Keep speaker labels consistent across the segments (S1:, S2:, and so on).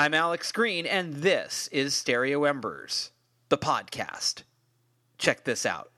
S1: I'm Alex Green, and this is Stereo Embers, the podcast. Check this out.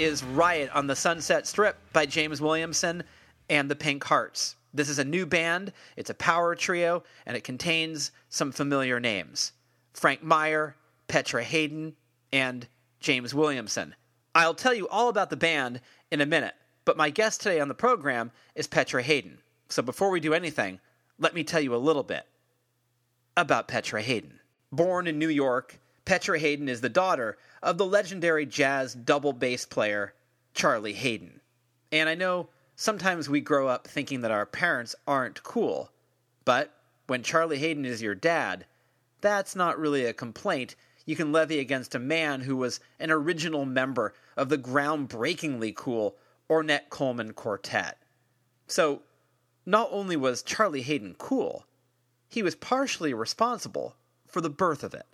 S2: Is Riot on the
S1: Sunset Strip by James Williamson and the Pink Hearts. This is a new band, it's a power trio, and it contains some familiar names Frank Meyer, Petra Haden, and James Williamson. I'll tell you all about the band in a minute, but my guest today on the program is Petra Haden. So before we do anything, let me tell you a little bit about Petra Haden. Born in New York, Petra Haden is the daughter of the legendary jazz double bass player Charlie Haden. And I know sometimes we grow up thinking that our parents aren't cool, but when Charlie Haden is your dad, that's not really a complaint you can levy against a man who was an original member of the groundbreakingly cool Ornette Coleman Quartet. So, not only was Charlie Haden cool, he was partially responsible for the birth of it.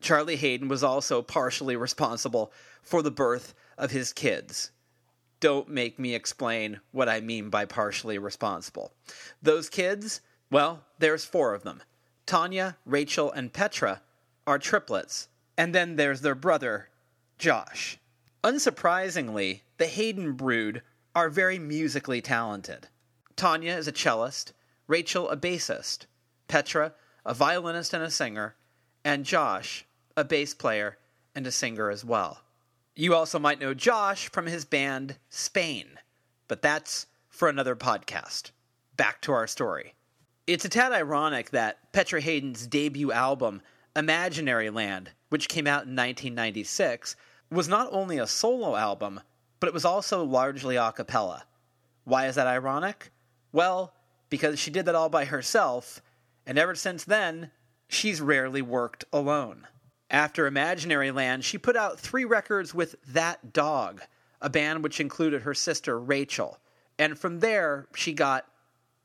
S1: Charlie Haden was also partially responsible for the birth of his kids. Don't make me explain what I mean by partially responsible. Those kids, well, there's four of them. Tanya, Rachel, and Petra are triplets, and then there's their brother, Josh. Unsurprisingly, the Haden brood are very musically talented. Tanya is a cellist, Rachel a bassist, Petra a violinist and a singer, and Josh a bass player and a singer as well. You also might know Josh from his band Spain, but that's for another podcast. Back to our story. It's a tad ironic that Petra Haden's debut album, Imaginary Land, which came out in 1996, was not only a solo album, but it was also largely a cappella. Why is that ironic? Well, because she did that all by herself, and ever since then, she's rarely worked alone. After Imaginary Land, she put out three records with That Dog, a band which included her sister Rachel. And from there, she got,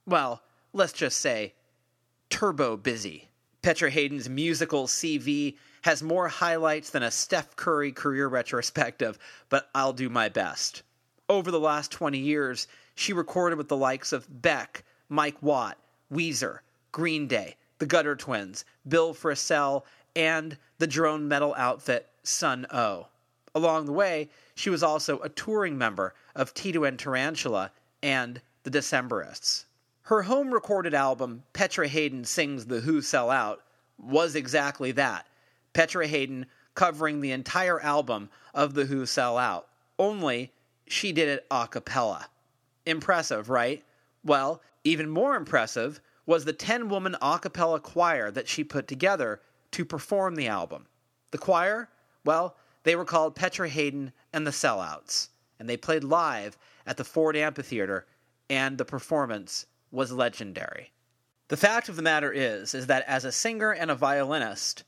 S1: well, let's just say, turbo busy. Petra Haden's musical CV has more highlights than a Steph Curry career retrospective, but I'll do my best. Over the last 20 years, she recorded with the likes of Beck, Mike Watt, Weezer, Green Day, the Gutter Twins, Bill Frisell, and the drone metal outfit Sunn O))). Along the way, she was also a touring member of Tito and Tarantula and the Decemberists. Her home recorded album, Petra Haden Sings The Who Sell Out, was exactly that. Petra Haden covering the entire album of The Who Sell Out. Only she did it a cappella. Impressive, right? Well, even more impressive was the 10 woman a cappella choir that she put together to perform the album. The choir, well, they were called Petra Haden and the Sellouts, and they played live at the Ford Amphitheater, and the performance was legendary. The fact of the matter is, is that as a singer and a violinist,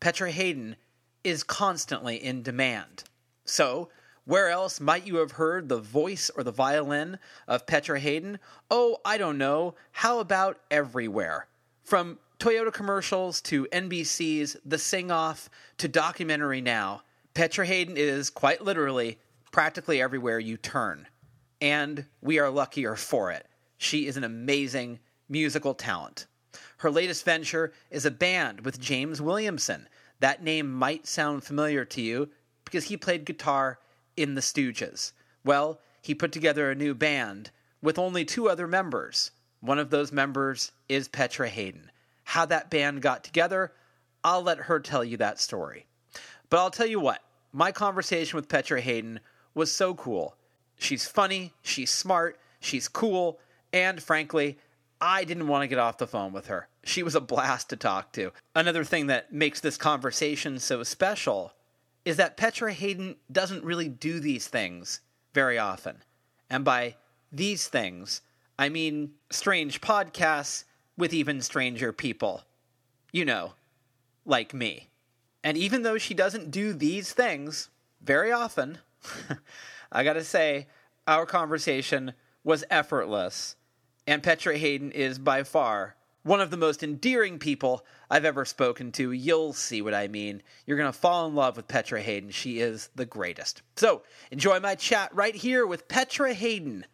S1: Petra Haden is constantly in demand. So, where else might you have heard the voice or the violin of Petra Haden? Oh, I don't know. How about everywhere? From Toyota commercials to NBC's The Sing Off to Documentary Now, Petra Haden is quite literally practically everywhere you turn. And we are luckier for it. She is an amazing musical talent. Her latest venture is a band with James Williamson. That name might sound familiar to you because he played guitar in the Stooges. Well, he put together a new band with only two other members. One of those members is Petra Haden. How that band got together, I'll let her tell you that story. But I'll tell you what, my conversation with Petra Haden was so cool. She's funny, she's smart, she's cool, and frankly, I didn't want to get off the phone with her. She was a blast to talk to. Another thing that makes this conversation so special is that Petra Haden doesn't really do these things very often. And by these things, I mean strange podcasts with even stranger people. You know, like me. And even though she doesn't do these things very often, I gotta say, our conversation was effortless. And Petra Haden is by far one of the most endearing people I've ever spoken to. You'll see what I mean. You're going to fall in love with Petra Haden. She is the greatest. So enjoy my chat right here with Petra Haden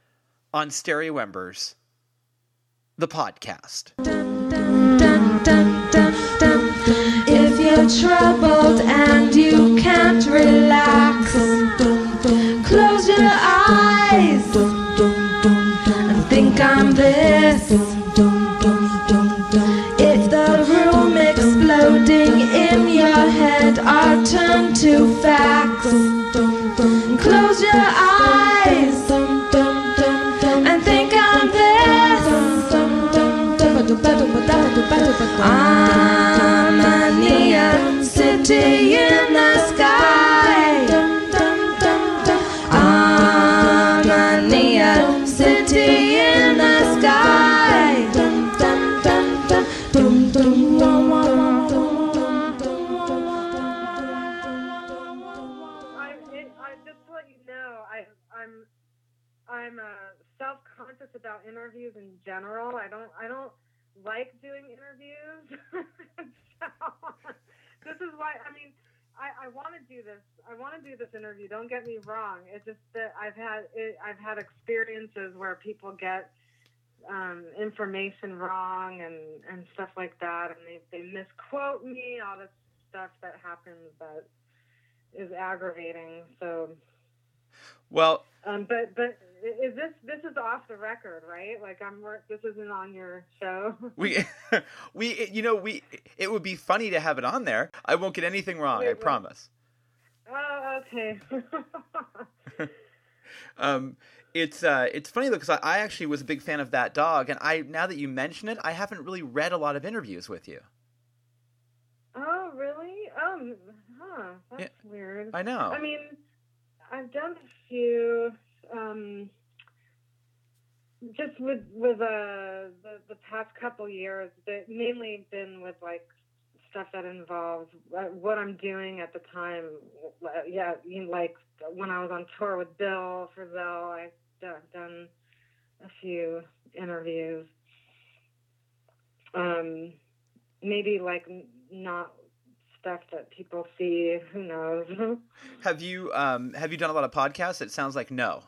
S1: on Stereo Embers, the podcast.
S3: If you're troubled and you can't relax, I'm a city in the sky. City in the sky.
S4: I'm, just let you know, I'm, I'm uh, self-conscious about interviews in general. I don't, I don't like doing interviews. so, this is why. I mean, I, I want to do this. I want to do this interview. Don't get me wrong. It's just that I've had, it, I've had experiences where people get um, information wrong and, and stuff like that, and they, they misquote me. All this stuff that happens that is aggravating. So,
S1: Well,
S4: um, but but is this this is off the record, right? Like I'm this isn't on your show.
S1: we we you know we it would be funny to have it on there i won't get anything wrong i
S4: Wait, wait.
S1: promise
S4: oh, okay.
S1: um it's uh it's funny though because I, I actually was a big fan of that dog and i now that you mention it i haven't really read a lot of interviews with you
S4: oh, really? Um, huh. That's weird.
S1: i know
S4: I mean, I've done a few. Um, just with with uh the the past couple years, that mainly been with like stuff that involves uh, what I'm doing at the time. Uh, Yeah, you know, like when I was on tour with Bill Frisell, I've done, done a few interviews. Um, maybe like not stuff that people see. Who knows?
S1: have you um have you done a lot of podcasts it sounds like no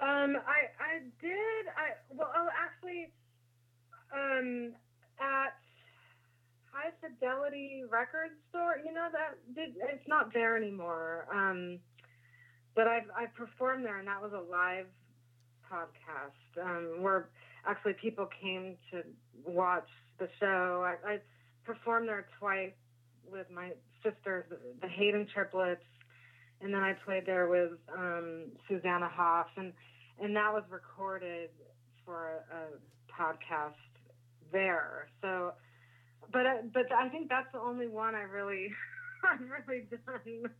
S4: Um, I I did. I well, oh, actually, um, at High Fidelity Record Store, you know that did, it's not there anymore. Um, but I've I performed there, and that was a live podcast um, where actually people came to watch the show. I, I performed there twice with my sisters, the, Haden triplets, and then I played there with um, Susanna Hoffs, and and that was recorded for a, a podcast there. So, but I, but I think that's the only one I really I've really done.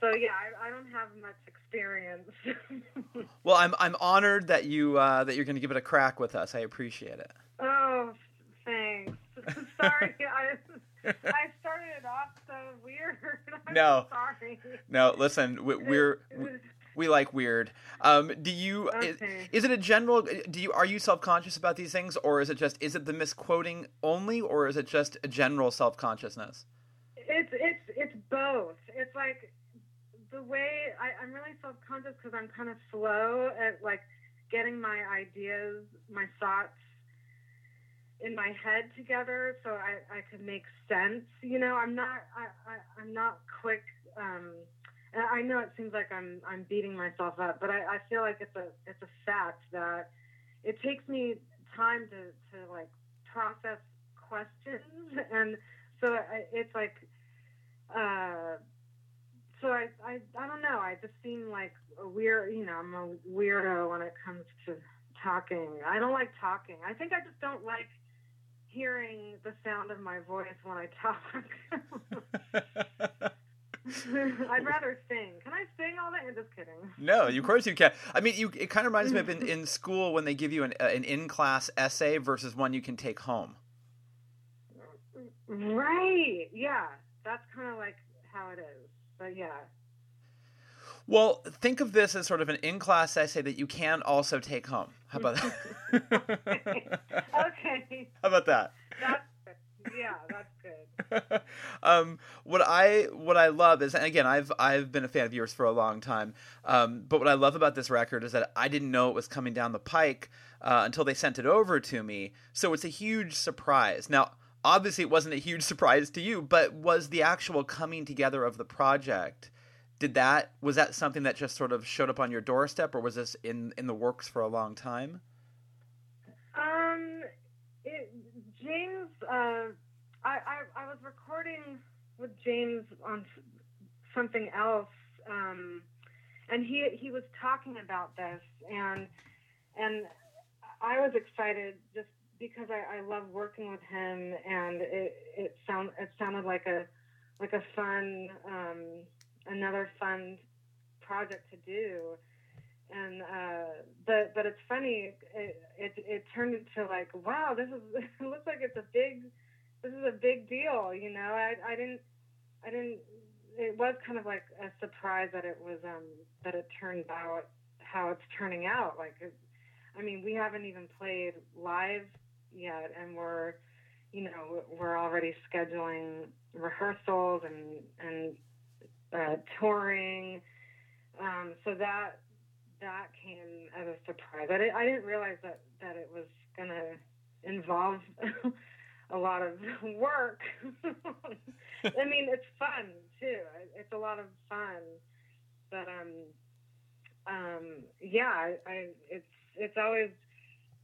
S4: So yeah, I, I don't have much experience.
S1: well i'm i'm honored that you uh that you're going to give it a crack with us i appreciate it
S4: oh, thanks. Sorry, I I started it off so weird. I'm
S1: No.
S4: sorry.
S1: no listen we, we're we, we like weird um do you is, is it a general do you are you self-conscious about these things or is it just is it the misquoting only or is it just a general self-consciousness
S4: It's it's it's both. It's like the way I, I'm really self conscious because I'm kind of slow at like getting my ideas, my thoughts in my head together, so I I could make sense. You know, I'm not I, I I'm not quick. Um, and I know it seems like I'm I'm beating myself up, but I, I feel like it's a it's a fact that it takes me time to to like process questions and so I, it's like uh so I, I I don't know I just seem like a weird you know I'm a weirdo when it comes to talking. I don't like talking. I think I just don't like hearing the sound of my voice when I talk. I'd rather sing. Can I sing all that? I'm just kidding.
S1: no, of course you can. I mean, you. It kind of reminds me of in, in school when they give you an, uh, an in class essay versus one you can take home.
S4: Right. Yeah. That's kind of like how it is. But yeah.
S1: Well, think of this as sort of an in class essay that you can also take home. How about that?
S4: Okay.
S1: How about that?
S4: That's good. Yeah, that's good.
S1: um, what I what I love is, and again, I've I've been a fan of yours for a long time. Um, but what I love about this record is that I didn't know it was coming down the pike uh, until they sent it over to me. So it's a huge surprise. Now, obviously, it wasn't a huge surprise to you, but was the actual coming together of the project? Did that was that something that just sort of showed up on your doorstep, or was this in in the works for a long time?
S4: Um, it, James, uh, I, I I was recording with James on something else, um, and he he was talking about this, and and I was excited just because I, I love working with him, and it it sound it sounded like a like a fun um, another fun project to do. And uh but but it's funny it, it it turned into like wow this is it looks like it's a big this is a big deal you know? I i didn't i didn't it was kind of like a surprise that it was um that it turned out how it's turning out. Like it, i mean we haven't even played live yet and we're you know we're already scheduling rehearsals and and uh touring um so that that came as a surprise. I didn't, I didn't realize that, that it was to involve a lot of work. I mean, it's fun too. It's a lot of fun, but um, um, yeah, I, I it's it's always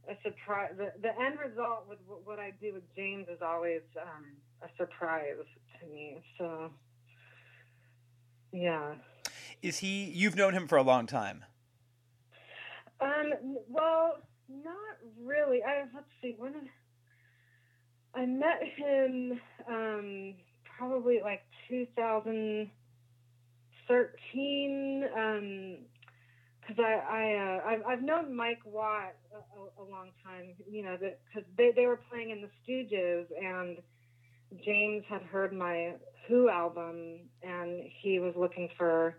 S4: a surprise. The, the end result with wh- what I do with James is always um, a surprise to me. So, yeah.
S1: Is he? You've known him for a long time.
S4: Um, well, not really. I let's see. When I met him, um, probably like 2013. Um, because I I uh, I've, I've known Mike Watt a, a, a long time. You know that because they they were playing in the Stooges and James had heard my Who album and he was looking for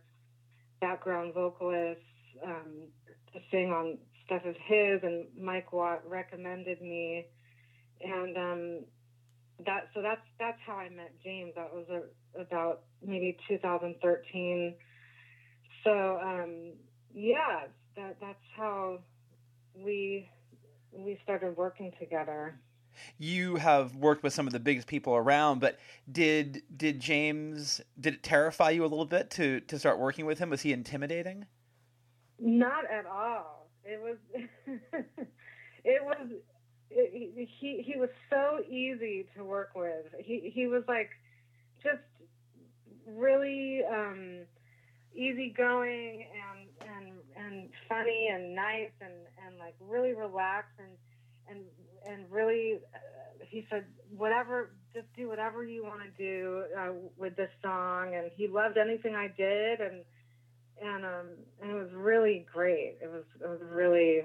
S4: background vocalists. Um, to sing on stuff of his, and Mike Watt recommended me, and um, that so that's that's how I met James. That was a, about maybe 2013. So um, yeah, that that's how we we started working together.
S1: You have worked with some of the biggest people around, but did did James did it terrify you a little bit to to start working with him? Was he intimidating?
S4: Not at all. It was. it was. It, he he was so easy to work with. He he was like just really um, easygoing and and and funny and nice and and like really relaxed and and and really. Uh, he said, "Whatever, just do whatever you want to do uh, with this song." And he loved anything I did, and and um and it was really great. It was it was really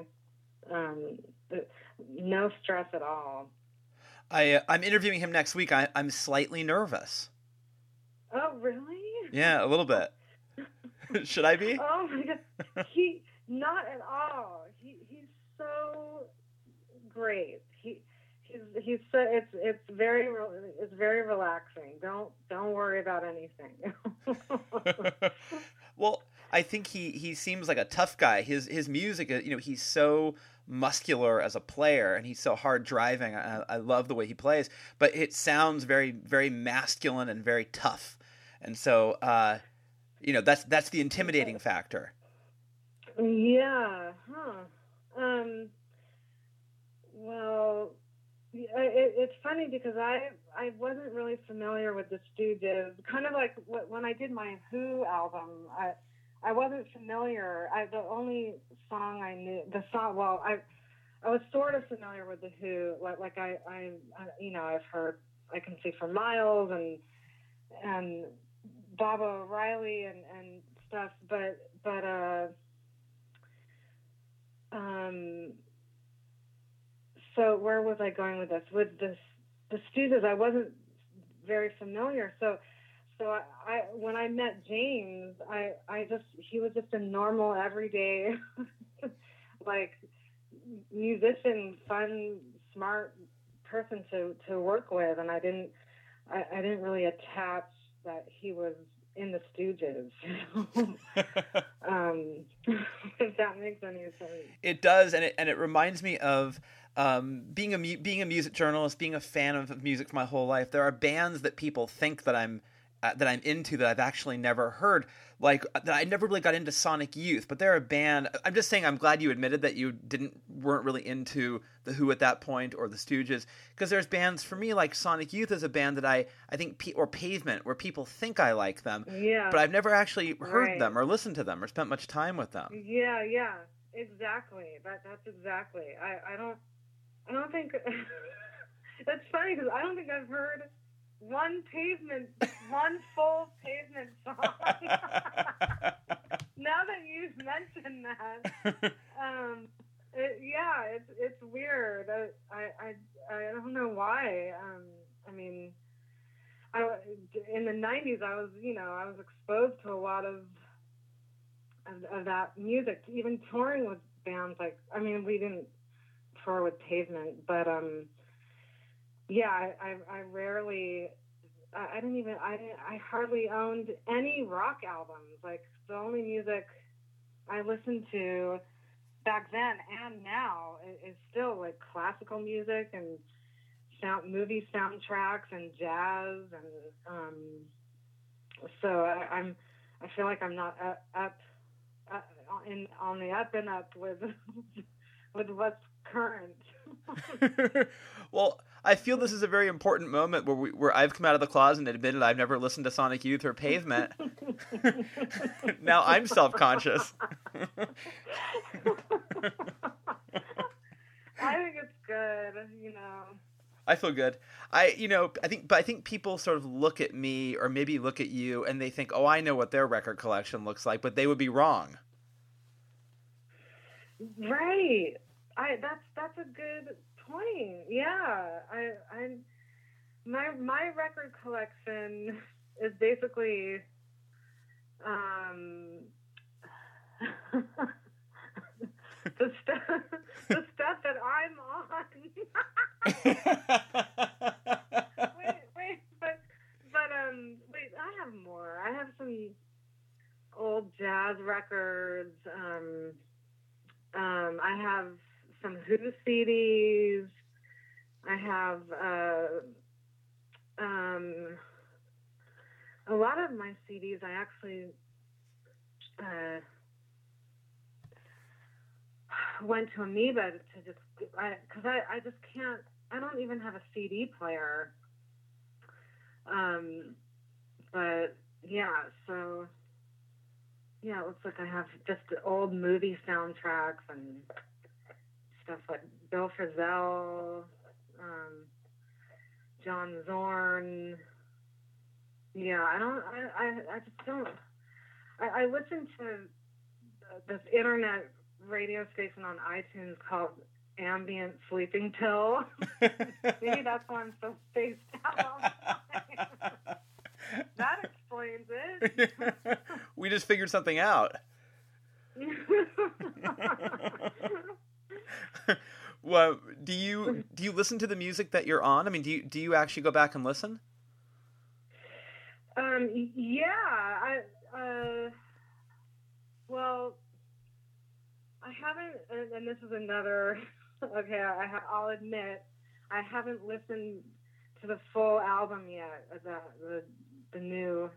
S4: um no stress at all.
S1: I uh, I'm interviewing him next week. I, I'm slightly nervous.
S4: Oh really?
S1: Yeah, a little bit. Should I be?
S4: Oh my god. He not at all. He he's so great. He he's he's so it's it's very it's very relaxing. Don't don't worry about anything.
S1: well, I think he he seems like a tough guy. His his music, you know, he's so muscular as a player, and he's so hard driving. I, I love the way he plays, but it sounds very very masculine and very tough. And so, uh, you know, that's that's the intimidating factor.
S4: Yeah, huh. Um, well, it, it's funny because I I wasn't really familiar with the Stooges. Kind of like when I did my Who album, I I wasn't familiar. I the only song I knew the song. Well, I I was sort of familiar with the Who. Like, like I, I, I, you know, I've heard I can see for miles and and Baba O'Riley and and stuff, but but uh, um, so where was I going with this? With this the Stooges, I wasn't very familiar, so so I, I when I met James, I I just he was just a normal everyday like musician, fun, smart person to to work with, and I didn't I, I didn't really attach that he was in the Stooges. um, if that makes any sense.
S1: It does, and it and it reminds me of um, being a mu- being a music journalist, being a fan of music for my whole life. There are bands that people think that I'm uh, that I'm into that I've actually never heard. Like uh, that I never really got into Sonic Youth, but they're a band. I'm just saying I'm glad you admitted that you didn't weren't really into the Who at that point or the Stooges because there's bands for me like Sonic Youth is a band that I I think or Pavement where people think I like them,
S4: Yeah.
S1: but I've never actually heard
S4: Right.
S1: them or listened to them or spent much time with them.
S4: Yeah, yeah, exactly. That that's exactly. I I don't I don't think that's funny because I don't think I've heard one pavement one full pavement song. now that you've mentioned that, um, it, yeah, it's it's weird. I, I I I don't know why. Um, I mean, I in the '90s I was you know I was exposed to a lot of of, of that music, even touring with bands like I mean we didn't tour with Pavement, but um, yeah, I I, I rarely. I I didn't even I I hardly owned any rock albums. Like the only music I listened to back then and now is still like classical music and sound movie soundtracks and jazz and um so I, I'm I feel like I'm not up, up uh, in on the up and up with with what's current.
S1: well, I feel this is a very important moment where we, where I've come out of the closet and admitted I've never listened to Sonic Youth or Pavement. now I'm self-conscious.
S4: I think it's good, you know.
S1: I feel good. I, you know, I think, but I think people sort of look at me or maybe look at you and they think, oh, I know what their record collection looks like, but they would be wrong.
S4: Right. I that's that's a good point. Yeah. I I my my record collection is basically um the stuff the stuff that I'm on. wait, wait, but but um wait, I have more. I have some old jazz records. Um um I have some Who CDs. I have uh um a lot of my CDs I actually uh went to Amoeba to just because I, I just can't I don't even have a CD player. Um, but yeah, so yeah, it looks like I have just old movie soundtracks and stuff like Bill Frisell, um, John Zorn. Yeah, I don't. I I, I just don't. I, I listen to this internet radio station on iTunes called Ambient Sleeping Pill. Maybe that's why I'm so spaced out. all the time. that explains it.
S1: we just figured something out. well, do you do you listen to the music that you're on? I mean, do you do you actually go back and listen?
S4: um, yeah, I uh, well, I haven't, and, this is another. Okay, I, ha- I'll admit, I haven't listened to the full album yet. uh, The the the new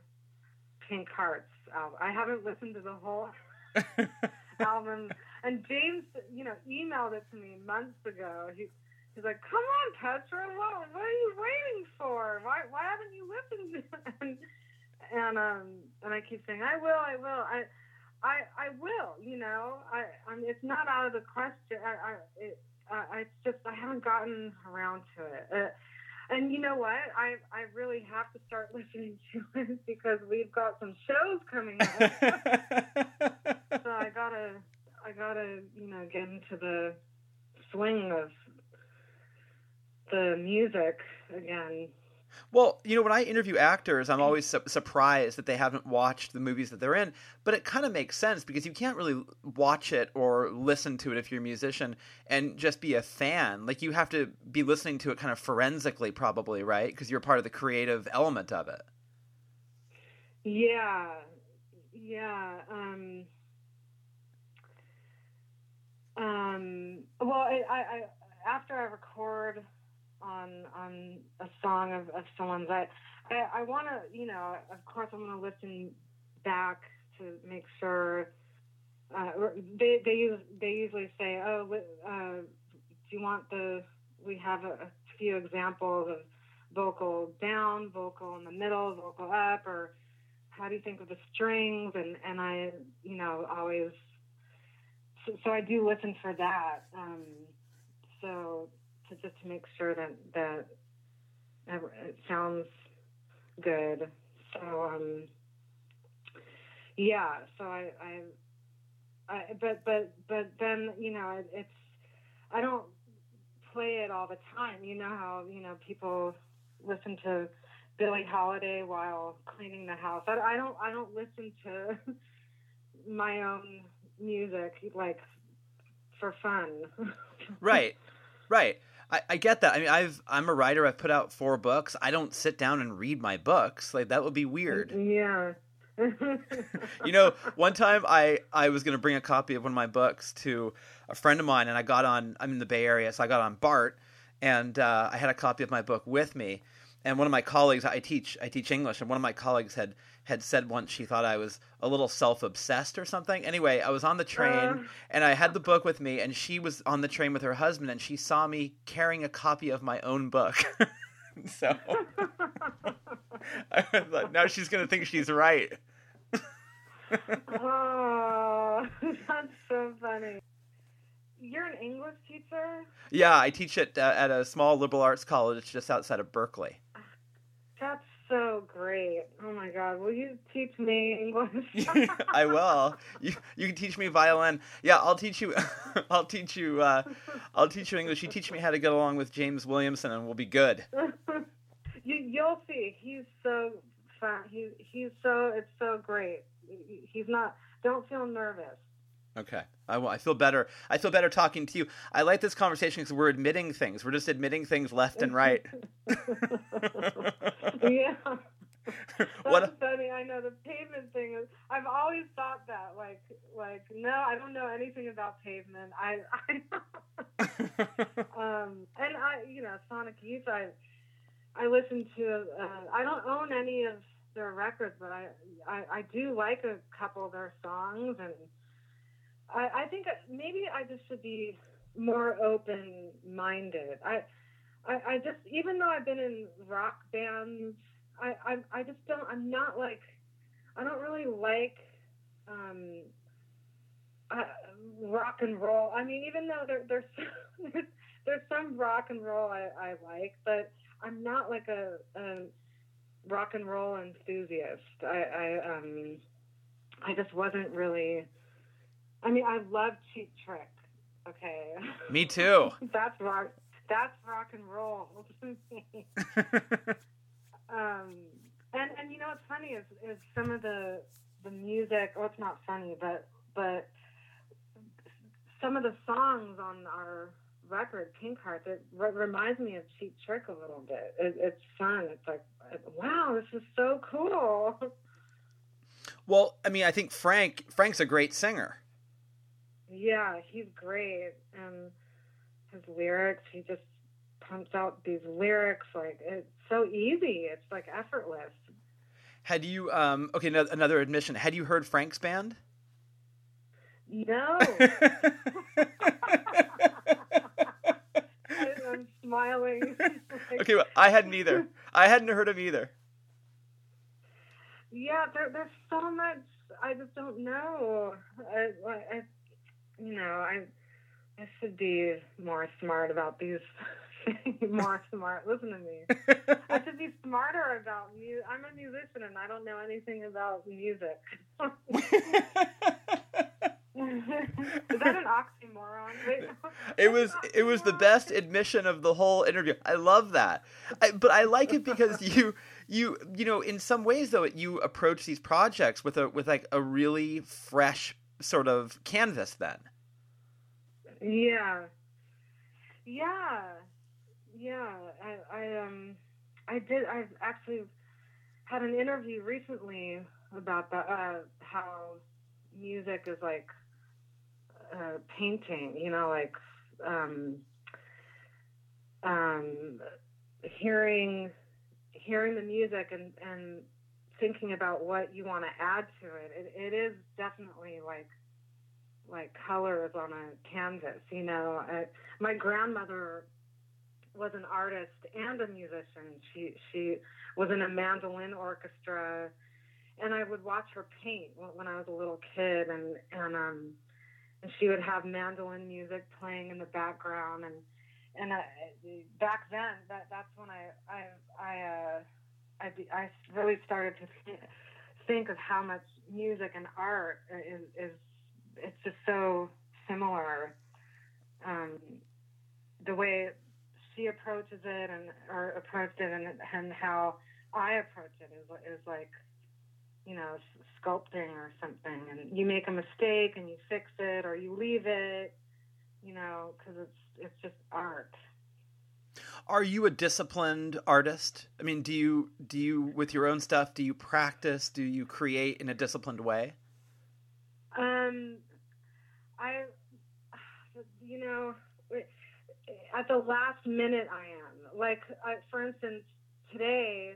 S4: Pink Hearts album. I haven't listened to the whole album. And James, you know, emailed it to me months ago. He, he's like, "Come on, Petra, what, what are you waiting for? Why, why haven't you listened?" and and um, and I keep saying, "I will, I will, I, I, I will." You know, I, I mean, it's not out of the question. I, I, it, I it's just I haven't gotten around to it. Uh, and you know what? I I really have to start listening to it because we've got some shows coming up. so I gotta I gotta you know get into the swing of the music again.
S1: Well, you know, when I interview actors, I'm always su- surprised that they haven't watched the movies that they're in. But it kind of makes sense because you can't really watch it or listen to it if you're a musician and just be a fan. Like you have to be listening to it kind of forensically, probably, right? Because you're part of the creative element of it.
S4: Yeah, yeah. Um, um, well, I, I, after I record on on a song of, of someone's, I I, I want to, you know, of course, I'm going to listen back to make sure. Uh, they they use they usually say, oh, uh, do you want the? We have a, a few examples of vocal down, vocal in the middle, vocal up, or how do you think of the strings? And and I, you know, always. So, I do listen for that. Um, so to just to make sure that that it sounds good. So um, yeah. So I, I, I, but but but then you know it, it's I don't play it all the time. You know how you know people listen to Billie Holiday while cleaning the house. I, I don't I don't listen to my own music like for fun.
S1: right, right. I, I get that. I mean, I've I'm a writer. I've put out four books. I don't sit down and read my books. Like that would be weird.
S4: Yeah.
S1: you know, one time I I was going to bring a copy of one of my books to a friend of mine, and I got on. I'm in the Bay Area, so I got on BART, and uh, I had a copy of my book with me. And one of my colleagues, I teach I teach English, and one of my colleagues had had said once she thought I was a little self obsessed or something. Anyway, I was on the train
S4: Uh.
S1: and I had the book with me, and she was on the train with her husband, and she saw me carrying a copy of my own book. so I thought, now she's going to think she's right.
S4: oh, that's so funny. You're an English teacher?
S1: Yeah, I teach it uh, at a small liberal arts college just outside of Berkeley.
S4: That's so great. Oh my God. Will you teach me English?
S1: I will. You you can teach me violin. Yeah, I'll teach you. I'll teach you. Uh, I'll teach you English. You teach me how to get along with James Williamson, and we'll be good.
S4: you, you'll see. He's so fun. He, he's so, it's so great. He's not, don't feel nervous.
S1: Okay, I, I feel better. I feel better talking to you. I like this conversation because we're admitting things. We're just admitting things left and right.
S4: yeah. That's
S1: what?
S4: funny. I know the pavement thing is. I've always thought that. Like, like no, I don't know anything about pavement. I, I um, and I, you know, Sonic Youth. I, I listen to. Uh, I don't own any of their records, but I, I, I do like a couple of their songs, and I, I think maybe I just should be more open-minded. I, I, I just, even though I've been in rock bands, I, I, I just don't. I'm not like, I don't really like. Um, uh, rock and roll. I mean, even though there, there's there's there's some rock and roll I, I like, but I'm not like a, a rock and roll enthusiast. I, I um I just wasn't really. I mean, I love Cheap Trick. Okay,
S1: Me too.
S4: that's rock. That's rock and roll. um, and and you know what's funny is is some of the the music. Oh, it's not funny, but but some of the songs on our record, Pink Heart, that re- reminds me of Cheap Trick a little bit. It, it's fun. It's like, wow, this is so cool.
S1: well, I mean, I think Frank Frank's a great singer.
S4: Yeah, he's great, and his lyrics. He just pumps out these lyrics like it's so easy. It's like effortless.
S1: Had you um okay, no, another admission. Had you heard Frank's band?
S4: No, I'm smiling. Like,
S1: okay, well, I hadn't either. I hadn't heard him either.
S4: Yeah, there, there's so much I just don't know. I, I, you know, I I should be more smart about these. more smart. Listen to me. I should be smarter about music. I'm a musician and I don't know anything about music. Is that an oxymoron? Wait,
S1: it was it was the best admission of the whole interview. I love that, I, but I like it because you you you know in some ways though you approach these projects with a with like a really fresh sort of canvas. Then
S4: Yeah. Yeah. Yeah. I, I um I did I've actually had an interview recently about that uh how music is like uh painting, you know, like um um hearing hearing the music and and thinking about what you want to add to it. It it is definitely like like colors on a canvas. You know, uh, my grandmother was an artist and a musician. She she was in a mandolin orchestra, and I would watch her paint when, I was a little kid, and and um and she would have mandolin music playing in the background, and and uh, back then that that's when I I I uh, I I really started to think, think of how much music and art is is it's just so similar. Um, the way she approaches it and or approached it and and how I approach it is is like you know sculpting or something and you make a mistake and you fix it or you leave it you know because it's it's just art
S1: are you a disciplined artist? I mean, do you do you with your own stuff? Do you practice? Do you create in a disciplined way?
S4: Um, I, you know, at the last minute I am. Like, I, for instance, today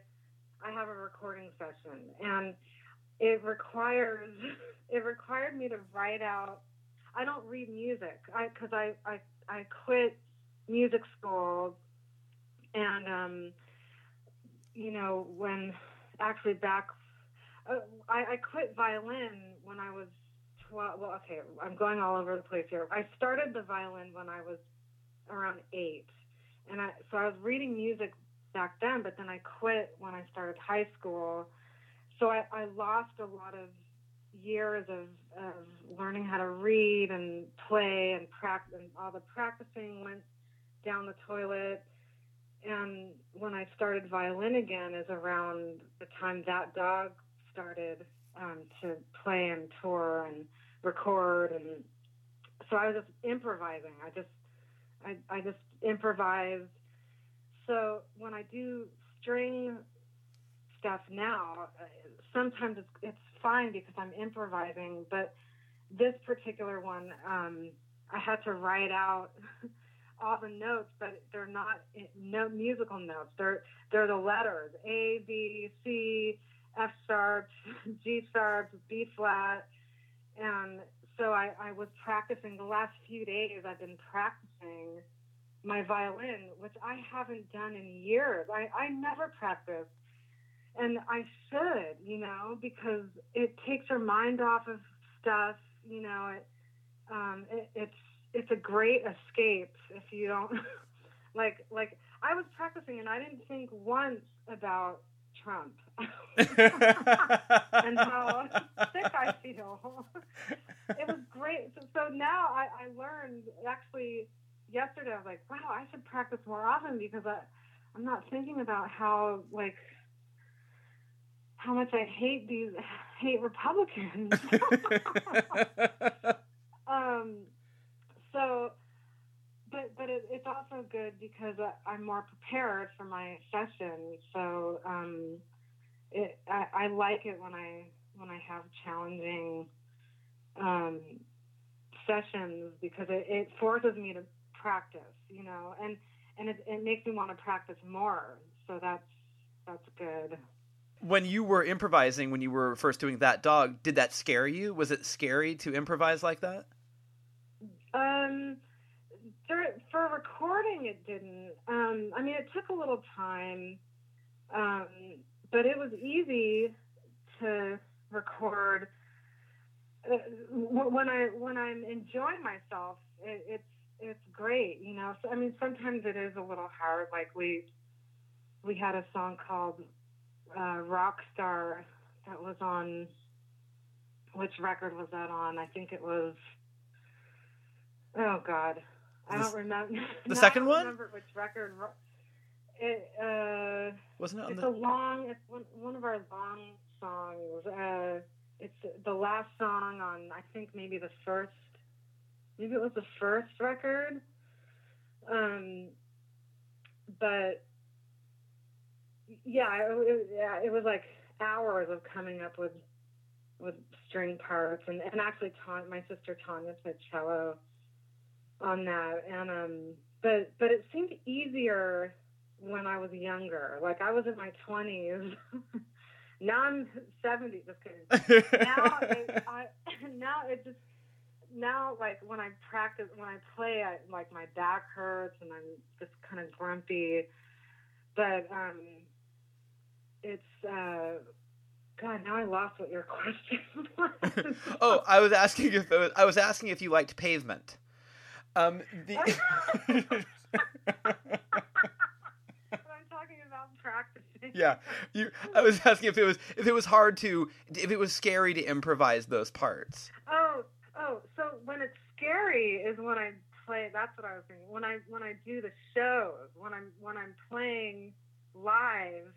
S4: I have a recording session, and it requires it required me to write out. I don't read music, I because I, I I quit music school, and um, you know when actually back uh, I, I quit violin when I was 12. Well, okay, I'm going all over the place here. I started the violin when I was around eight. And I, so I was reading music back then, but then I quit when I started high school. So I, I lost a lot of years of, of learning how to read and play and practice, and all the practicing went down the toilet. And when I started violin again is around the time that dog started um, to play and tour and record and so I was just improvising. I just I, I just improvised. So when I do string stuff now, sometimes it's it's fine because I'm improvising. But this particular one, um, I had to write out all the notes, but they're not no musical notes. They're they're the letters A B C F sharp, G sharp, B flat, and so I, I was practicing the last few days. I've been practicing my violin, which I haven't done in years. I, I never practiced. and I should, you know, because it takes your mind off of stuff. You know, it, um, it, it's it's a great escape if you don't like like I was practicing and I didn't think once about Trump and how sick I feel. it was great. So, so now I, I learned actually yesterday. I was like, wow, I should practice more often because I, I'm not thinking about how like how much I hate these hate Republicans. um, so, but but it, it's also good because I, I'm more prepared for my session. So um, it I, I like it when I when I have challenging um, sessions because it, it forces me to practice, you know, and and it, it makes me want to practice more. So that's that's good.
S1: when you were improvising, when you were first doing that dog, did that scare you? Was it scary to improvise like that?
S4: Um, for, recording, it didn't. Um, I mean, it took a little time, um, but it was easy to record. Uh, when I when I'm enjoying myself, it, it's it's great, you know. So, I mean, sometimes it is a little hard. Like we we had a song called uh, "Rockstar" that was on. Which record was that on? I think it was. Oh God, I don't remember.
S1: the second one?
S4: Remember which record? It uh,
S1: Wasn't it on
S4: it's
S1: the?
S4: a long. It's one, one of our long songs. Uh, it's the last song on. I think maybe the first. Maybe it was the first record. Um, but yeah, it, yeah, it was like hours of coming up with with string parts, and and actually, Ton, my sister Tanya played cello on that, and um, but but it seemed easier when I was younger. Like I was in my twenties. now I'm seventy. Just kidding. Now it, I now it just now like when I practice when I play, I like my back hurts and I'm just kind of grumpy. But um, it's uh, God. Now I lost what your question was.
S1: oh, I was asking if was, I was asking if you liked pavement. Um, the
S4: I'm talking about practicing.
S1: yeah, you. I was asking if it was if it was hard to if it was scary to improvise those parts.
S4: Oh, oh. So when it's scary is when I play. That's what I was thinking. When I when I do the shows, when I'm when I'm playing live,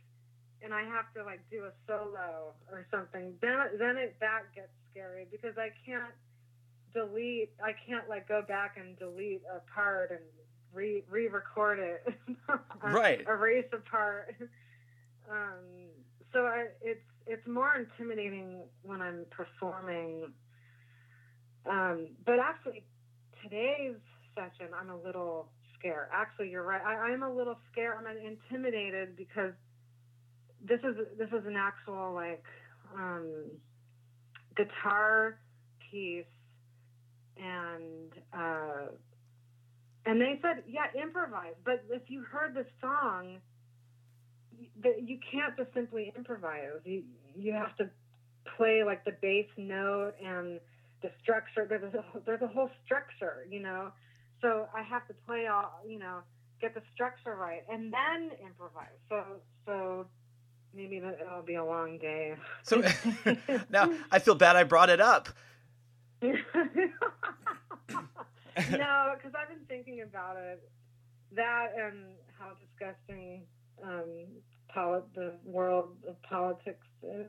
S4: and I have to like do a solo or something, then then it that gets scary because I can't delete. I can't like go back and delete a part and re re-record it.
S1: Right.
S4: Erase a part. Um, so I, it's it's more intimidating when I'm performing. Um, but actually, today's session, I'm a little scared. Actually, you're right. I, I'm a little scared. I'm intimidated because this is this is an actual like um, guitar piece, and uh, and they said, yeah, improvise. But if you heard the song, that you can't just simply improvise. You you have to play like the bass note and the structure. There's a there's a whole structure, you know. So I have to play all, you know, get the structure right, and then improvise. So so maybe it'll be a long day.
S1: So now I feel bad I brought it up.
S4: no, because I've been thinking about it. That and how disgusting um, the world of politics is.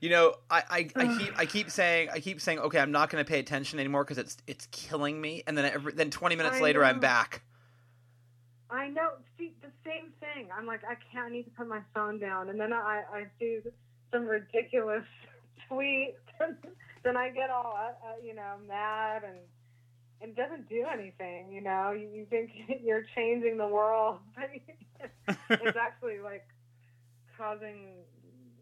S1: You know, I, I, I keep I keep saying I keep saying okay, I'm not going to pay attention anymore because it's it's killing me. And then every, then 20 minutes
S4: I
S1: later, I'm back.
S4: I know. See, the same thing. I'm like, I can't. I need to put my phone down, and then I I see some ridiculous tweet. Then I get all uh, uh, you know mad and. It doesn't do anything, you know. You, you think you're changing the world, but it's actually like causing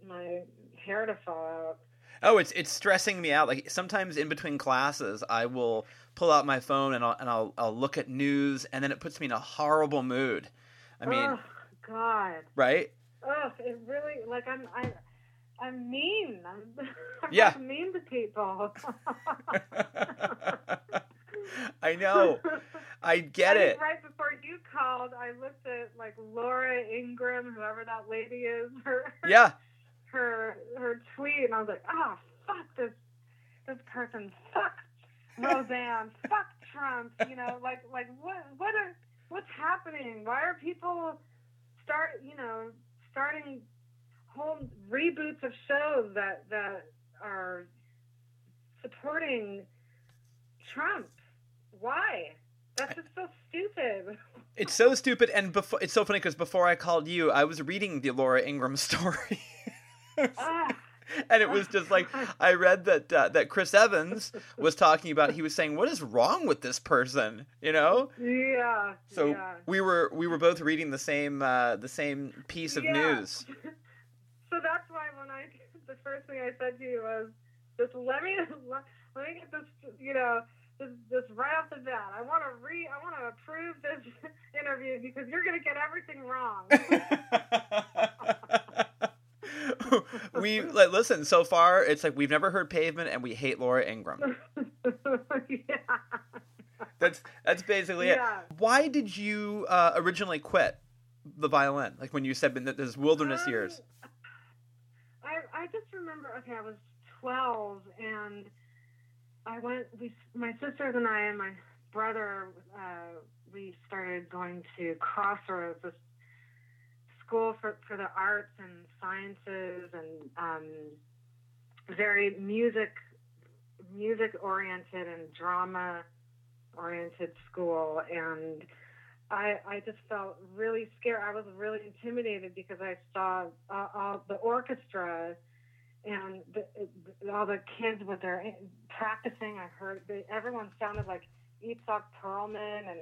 S4: my hair to fall out.
S1: Oh, it's it's stressing me out. Like sometimes in between classes, I will pull out my phone and I'll and I'll I'll look at news, and then it puts me in a horrible mood. I mean,
S4: oh God.
S1: right?
S4: Oh, it really like I'm I I'm mean. I'm, I'm
S1: Yeah.
S4: mean to people.
S1: I know. I get
S4: I
S1: it.
S4: Right before you called, I looked at like Laura Ingraham, whoever that lady is, her
S1: Yeah.
S4: her her tweet, and I was like, oh fuck this this person, fuck Roseanne, fuck Trump. You know, like like what what are what's happening? Why are people start you know starting whole reboots of shows that that are supporting Trump? Why? That's just so stupid.
S1: It's so stupid, and before it's so funny because before I called you, I was reading the Laura Ingraham story,
S4: Ah,
S1: and it was just like I read that uh, that Chris Evans was talking about. He was saying, "What is wrong with this person?" You know.
S4: yeah.
S1: So
S4: yeah.
S1: we were we were both reading the same uh, the same piece of
S4: Yeah.
S1: news.
S4: So that's why when I the first thing I said to you was just let me let, me get this you know this this right off the bat. I want to re I want to approve this interview because you're gonna get everything wrong.
S1: we like listen. So far, it's like we've never heard Pavement, and we hate Laura Ingraham.
S4: yeah.
S1: That's that's basically
S4: Yeah.
S1: it. Why did you uh, originally quit the violin? Like when you said in those wilderness
S4: Um,
S1: years.
S4: I I just remember. Okay, I was twelve, and I went. We, my sisters and I, and my brother, uh, we started going to Crossroads, this school for for the arts and sciences, and um, very music music oriented and drama oriented school, and. I, I just felt really scared. I was really intimidated because I saw uh, all the orchestra and the, all the kids with their practicing. I heard they, everyone sounded like Itzhak Perlman, and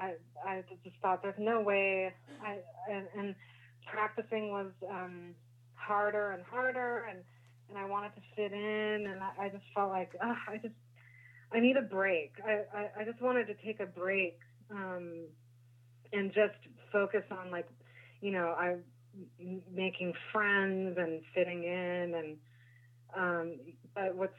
S4: I I just thought there's no way. I and, and practicing was um, harder and harder, and and I wanted to fit in, and I, I just felt like I just I need a break. I, I I just wanted to take a break. Um, and just focus on like you know i making friends and fitting in and um but what's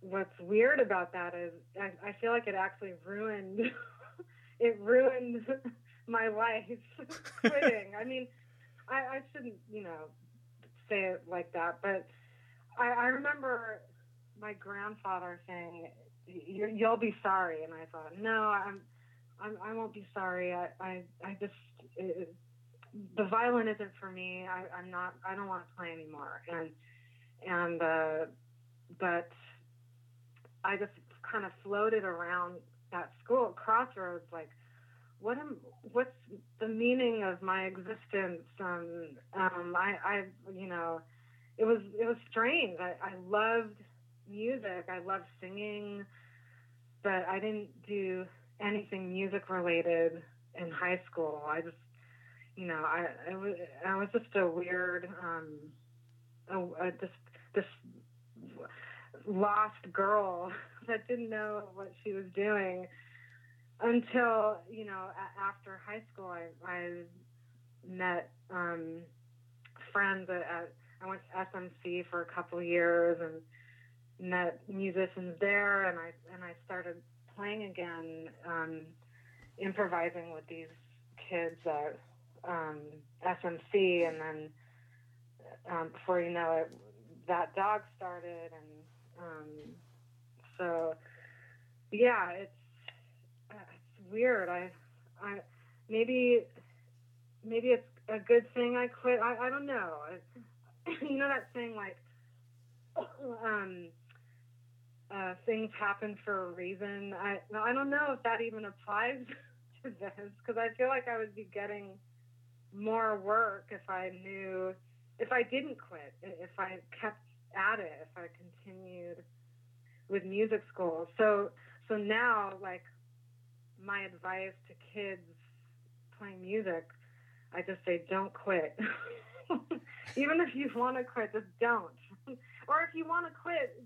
S4: what's weird about that is i, I feel like it actually ruined it ruined my life quitting. I mean I, I shouldn't you know say it like that but i i remember my grandfather saying you you'll be sorry and i thought no i'm I'm, I won't be sorry. I, I, I just, it, the violin isn't for me. I, I'm not, I don't want to play anymore. And, and, uh, but I just kind of floated around that school Crossroads, like, what am, what's the meaning of my existence? Um, um, I, I, you know, it was, it was strange. I, I loved music. I loved singing, but I didn't do anything music related in high school. I just, you know, I I was I was just a weird, um, a, a just this lost girl that didn't know what she was doing until you know a- after high school. I I met um, friends at, at I went to SMC for a couple years and met musicians there, and I and I started playing again, um, improvising with these kids at um, SMC, and then um, before you know it, that dog started, and um, so yeah, it's it's weird. I I maybe maybe it's a good thing I quit. I I don't know. I, you know that saying like um uh, things happen for a reason. I I don't know if that even applies to this because I feel like I would be getting more work if I knew if I didn't quit, if I kept at it, if I continued with music school. So so now like my advice to kids playing music, I just say don't quit. even if you want to quit, just don't. or if you want to quit,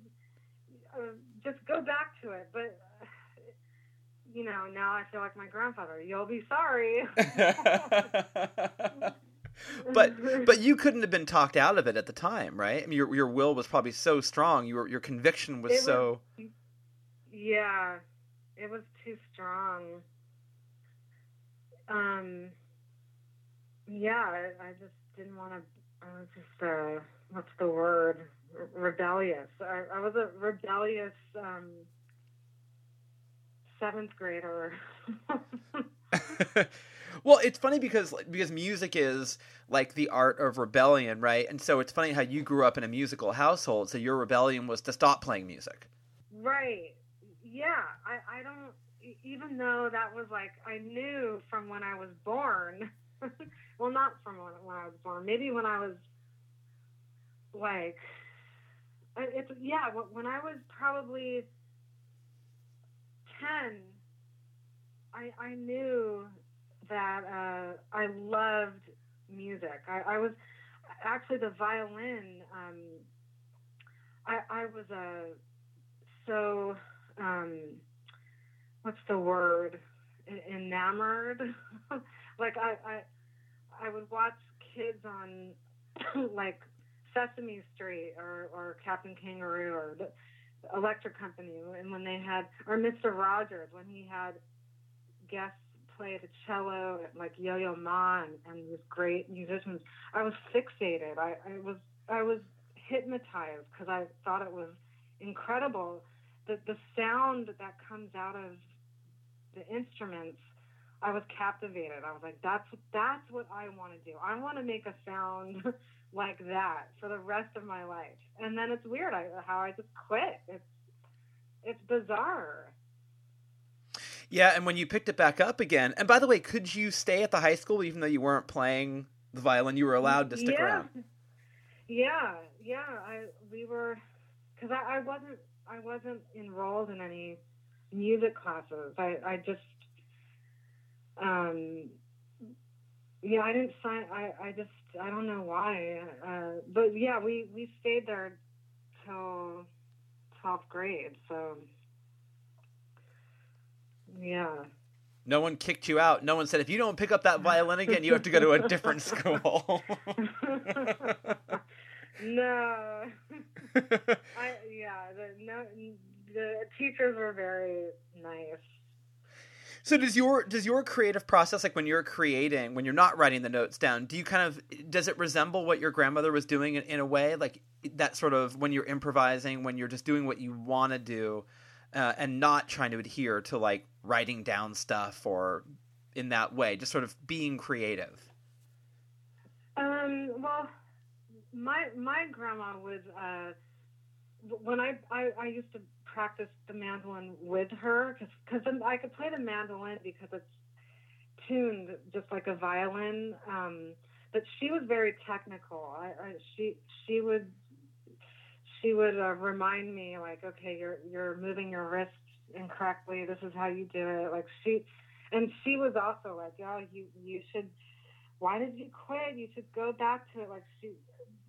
S4: uh, just go back to it. But you know, now I feel like my grandfather. You'll be sorry.
S1: but but you couldn't have been talked out of it at the time, right? I mean, your your will was probably so strong. Your your conviction was
S4: was-
S1: so.
S4: yeah, it was too strong. Um, yeah, I, I just didn't want to. I was just uh, what's the word? Re- rebellious. I, I was a rebellious um, seventh grader.
S1: well, it's funny because because music is like the art of rebellion, right? And so it's funny how you grew up in a musical household, so your rebellion was to stop playing music.
S4: Right. Yeah. I, I don't, even though that was like, I knew from when I was born, well, not from when, when I was born, maybe when I was like, it's, yeah, when I was probably 10, I, I knew that uh, I loved music. I, I was actually the violin. Um, I, I was a so um what's the word enamored like I, I i would watch kids on like sesame street or or captain kangaroo or the, Electric Company, and when they had, or Mr. Rogers, when he had guests play the cello, like Yo-Yo Ma and, and these great musicians, I was fixated. I, I was I was hypnotized because I thought it was incredible. The the sound that comes out of the instruments, I was captivated. I was like, that's that's what I want to do. I want to make a sound like that for the rest of my life. And then it's weird I, how I just quit. It's it's bizarre.
S1: Yeah, and when you picked it back up again, and by the way, could you stay at the high school even though you weren't playing the violin? You were allowed to stick
S4: yeah.
S1: around.
S4: Yeah, yeah. I we were because I, I wasn't I wasn't enrolled in any music classes. I I just um yeah I didn't sign. I I just I don't know why. Uh, but yeah, we we stayed there till twelfth grade. So yeah.
S1: No one kicked you out. No one said if you don't pick up that violin again, you have to go to a different school.
S4: no. I yeah, the no the teachers were very nice.
S1: So does your does your creative process like when you're creating, when you're not writing the notes down, do you kind of does it resemble what your grandmother was doing in, in a way like that sort of when you're improvising, when you're just doing what you want to do uh, and not trying to adhere to like writing down stuff or in that way, just sort of being creative.
S4: Um, well, my my grandma was uh, when I, I I used to practice the mandolin with her because I could play the mandolin because it's tuned just like a violin. Um, but she was very technical. I, I she she would she would uh, remind me like, okay, you're you're moving your wrists incorrectly. This is how you do it. Like she, and she was also like, oh, you you should. Why did you quit? You should go back to it. Like she,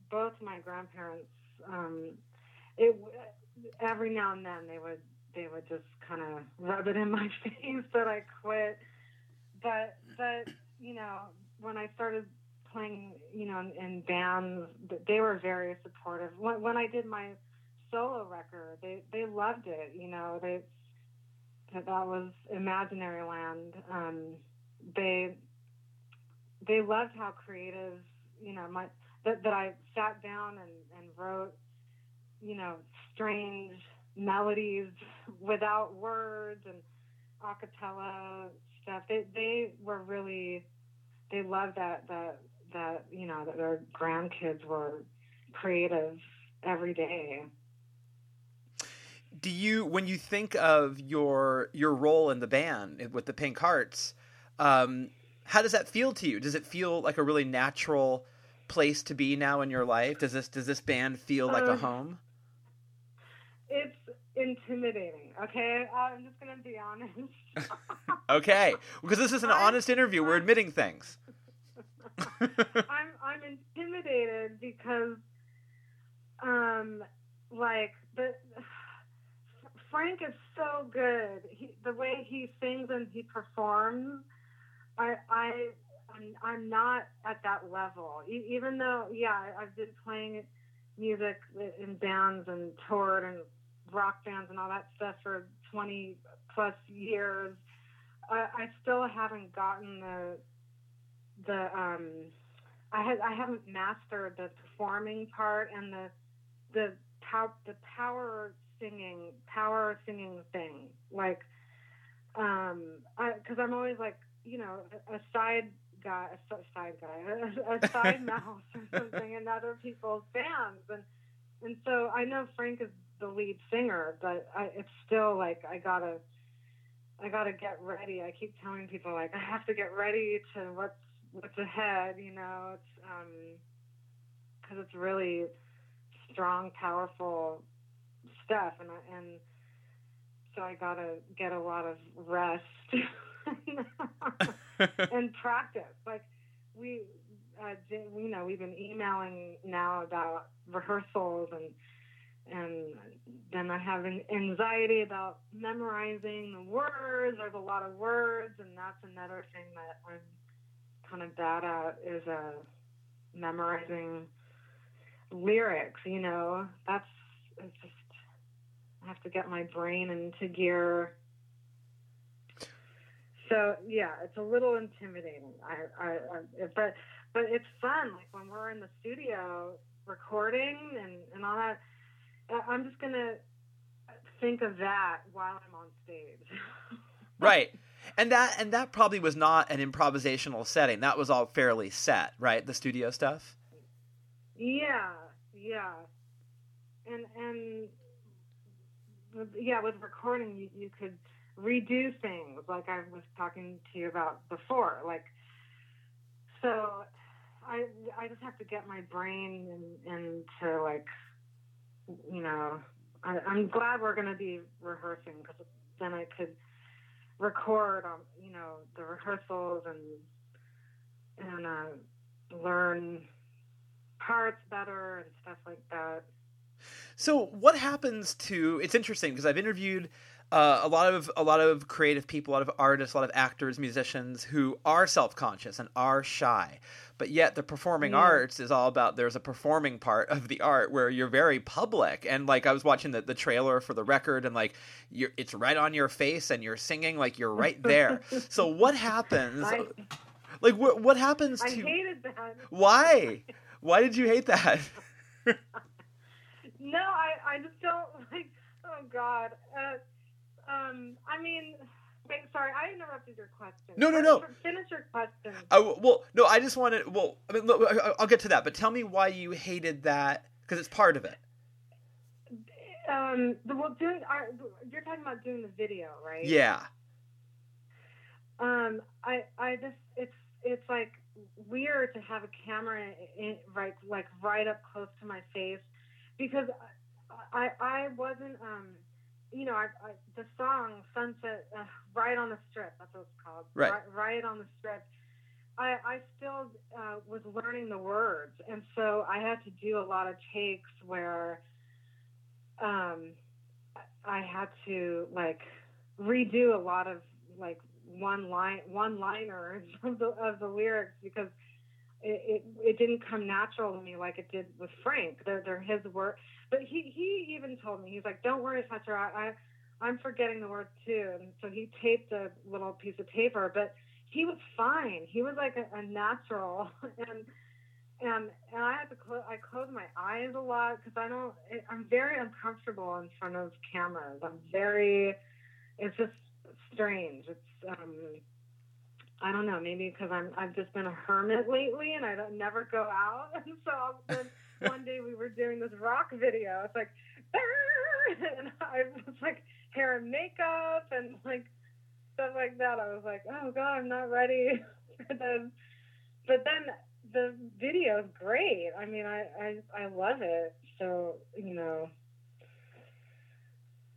S4: both my grandparents. Um, it every now and then they would they would just kind of rub it in my face that I quit. But but you know when I started playing you know in, in bands, they were very supportive. When, when I did my solo record, they they loved it. You know they that that was Imaginary Land. Um, they they loved how creative you know my that, that I sat down and, and wrote you know strange melodies without words and a cappella stuff. They they were really they loved that that that you know that their grandkids were creative every day.
S1: Do you, when you think of your your role in the band with the Pink Hearts, um, how does that feel to you? Does it feel like a really natural place to be now in your life? Does this does this band feel like a
S4: Um,
S1: home?
S4: It's intimidating. Okay, I'm just gonna be honest.
S1: Okay, because this is an
S4: I-
S1: honest interview. We're admitting things.
S4: I'm I'm intimidated because, um, like the Frank is so good. He, the way he sings and he performs, I I I'm, I'm not at that level. E- even though, yeah, I've been playing music in bands and toured and rock bands and all that stuff for 20 plus years. I, I still haven't gotten the the um I had I haven't mastered the performing part and the the pow, the power singing power singing thing like um I because I'm always like you know a, a side guy a side guy a, a side mouse or something in other people's bands and and so I know Frank is the lead singer but I it's still like I gotta I gotta get ready. I keep telling people like I have to get ready to what's what's ahead you know? It's um because it's really strong powerful stuff and I, and so I gotta get a lot of rest and practice. Like we, uh, you know, we've been emailing now about rehearsals and and then I have an anxiety about memorizing the words. There's a lot of words, and that's another thing that I'm kind of bad at is uh, memorizing lyrics. You know, that's it's just I have to get my brain into gear. So yeah, it's a little intimidating. I, I, I but but it's fun. Like when we're in the studio recording and and all that. I'm just gonna think of that while I'm on stage.
S1: right and that and that probably was not an improvisational setting that was all fairly set right the studio stuff
S4: Yeah, yeah, and and yeah, with recording, you, you could redo things like I was talking to you about before. Like, so I I just have to get my brain into like, you know, I, I'm glad we're gonna be rehearsing because then I could record on you know the rehearsals and and uh, learn parts better and stuff like that.
S1: so what happens to it's interesting because i've interviewed uh, a lot of a lot of creative people, a lot of artists, a lot of actors, musicians who are self-conscious and are shy, but yet the performing
S4: Yeah.
S1: arts is all about there's a performing part of the art where you're very public and like I was watching the, the trailer for the record and like you're it's right on your face and you're singing like you're right there. so what happens?
S4: I,
S1: like what what happens
S4: I
S1: to
S4: hated that.
S1: why? Why did you hate that?
S4: No, I, I just don't like. Oh God. Uh, um, I mean, wait, sorry, I interrupted your question.
S1: No, no, no.
S4: Finish your question.
S1: I, well, no, I just wanted. Well, I mean, look, I'll get to that, but tell me why you hated that because it's part of it.
S4: Um, the, well, doing our, you're talking about doing the video, right?
S1: Yeah,
S4: Um, I, I just, it's, it's like weird to have a camera in, right, like right up close to my face, because I, I wasn't, um, you know, I, I the song Sunset, uh, right on the strip. That's what it's called.
S1: Right.
S4: Right, right on the strip. I, I still uh, was learning the words, and so I had to do a lot of takes where, um, I had to like redo a lot of like one line one liners of the of the lyrics because it, it it didn't come natural to me like it did with Frank. They're they're his word. But he he even told me he's like, Don't worry, Fletcher, I, I I'm forgetting the word too and so he taped a little piece of paper, but he was fine. He was like a, a natural and and and I had to close I close my eyes a lot because I don't I'm very uncomfortable in front of cameras. I'm very it's just strange. It's um, I don't know, maybe because I'm I've just been a hermit lately and I don't never go out. And so a sudden, one day we were doing this rock video. It's like, and I was like hair and makeup and like stuff like that. I was like, oh god, I'm not ready for this. But then the video is great. I mean, I I I love it. So you know.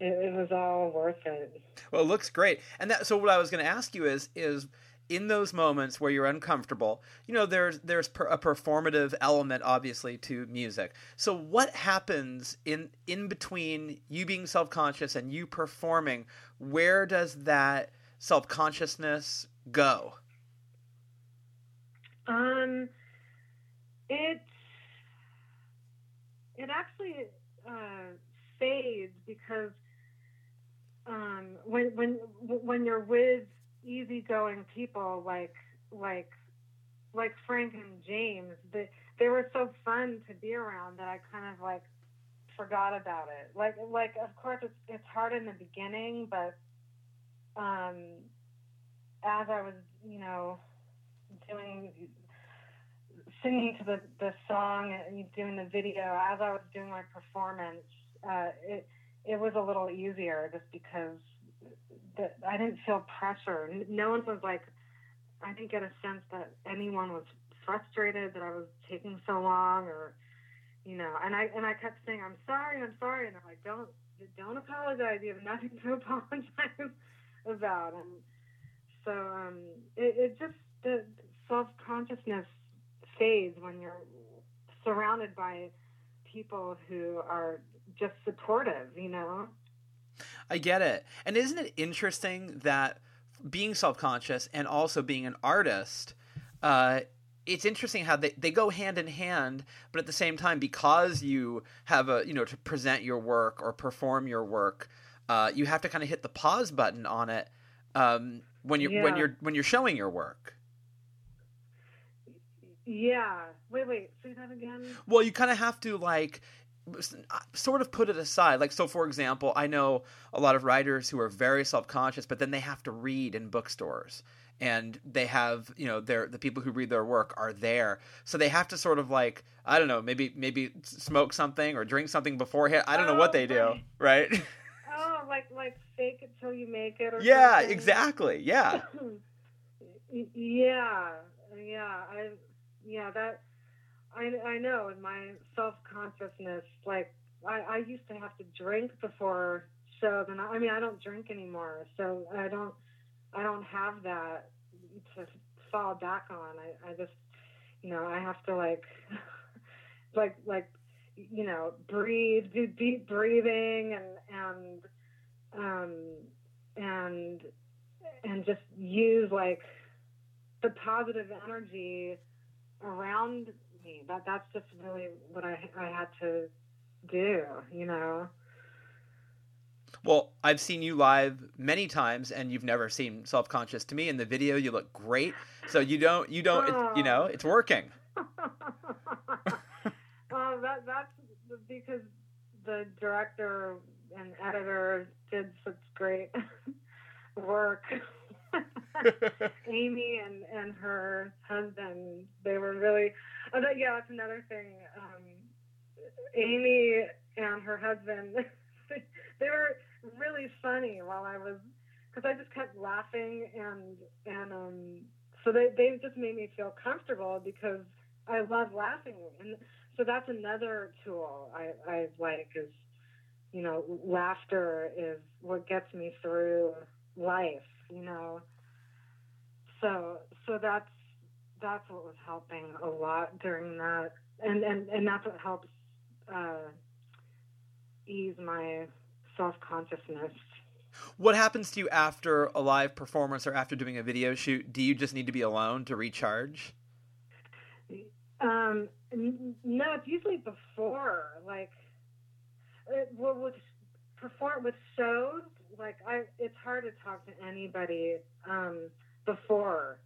S4: It, it was all worth it.
S1: well, it looks great. And that. So what I was going to ask you is is in those moments where you're uncomfortable, you know, there's there's per, a performative element obviously to music. So what happens in in between you being self conscious and you performing? Where does that self consciousness go?
S4: Um, it it actually uh, fades because um, when when when you're with easygoing people like like like Frank and James, they they were so fun to be around that I kind of like forgot about it. Like like of course it's it's hard in the beginning, but um, as I was you know doing singing to the, the song and doing the video as I was doing my performance, uh, it it was a little easier just because the, I didn't feel pressure. No one was like, I didn't get a sense that anyone was frustrated that I was taking so long or, you know. And I and I kept saying, I'm sorry, I'm sorry, and they're like, don't don't apologize. You have nothing to apologize about. And so um, it, it just the self consciousness fades when you're surrounded by people who are just supportive, you know?
S1: I get it. And isn't it interesting that being self conscious and also being an artist, uh, it's interesting how they, they go hand in hand, but at the same time, because you have a you know to present your work or perform your work, uh, you have to kind of hit the pause button on it um, when you are when you're when you're showing your work.
S4: Yeah. Wait, wait. Say that again.
S1: Well, you kind of have to like Uh, sort of put it aside. Like, so for example, I know a lot of writers who are very self conscious, but then they have to read in bookstores. And they have, you know, their the people who read their work are there, so they have to sort of like, I don't know, maybe maybe smoke something or drink something beforehand. I don't know what
S4: Oh,
S1: they do, oh,
S4: right.
S1: right?
S4: Oh, like like fake it till you make it. Or
S1: yeah,
S4: something?
S1: exactly. Yeah,
S4: yeah, yeah. I yeah that I I know in my self consciousness, like I I used to have to drink before shows, and I, I mean I don't drink anymore, so I don't I don't have that to fall back on. I I just you know I have to like like like you know breathe, do deep breathing, and and um and and just use like the positive energy around me. That that's just really what I I had to do, you know.
S1: Well, I've seen you live many times, and you've never seemed self conscious to me. In the video, you look great. So you don't, you don't, it's, you know, it's oh. working.
S4: well, that that's because the director and editor did such great work. Amy and and her husband, they were really. Oh, that, yeah, that's another thing. Um, Amy and her husband, they were really funny while I was, because I just kept laughing and and um, so they they just made me feel comfortable because I love laughing and so that's another tool I I like is you know laughter is what gets me through life you know so so that's that's what was helping a lot during that and and and that's what helps uh ease my self-consciousness
S1: What happens to you after a live performance or after doing a video shoot? Do you just need to be alone to recharge?
S4: Um, no, it's usually before. Like, it, well, with perform with shows, like I, it's hard to talk to anybody um, before,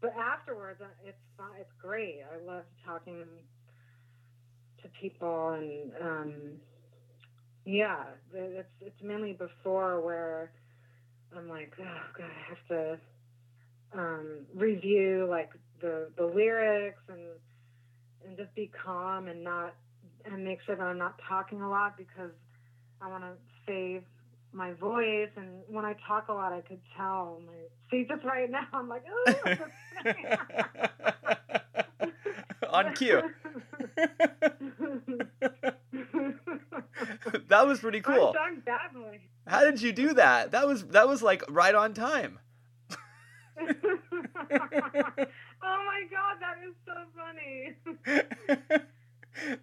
S4: but afterwards, uh, it's. It's great. I love talking to people, and um, yeah, it's it's mainly before where I'm like, oh god, I have to um, review like the the lyrics and and just be calm and not and make sure that I'm not talking a lot because I want to save my voice and when I talk a lot I could tell my see just right now I'm like oh
S1: On cue. that was pretty cool. How did you do that? That was that was like right on time.
S4: oh my god, that is so funny.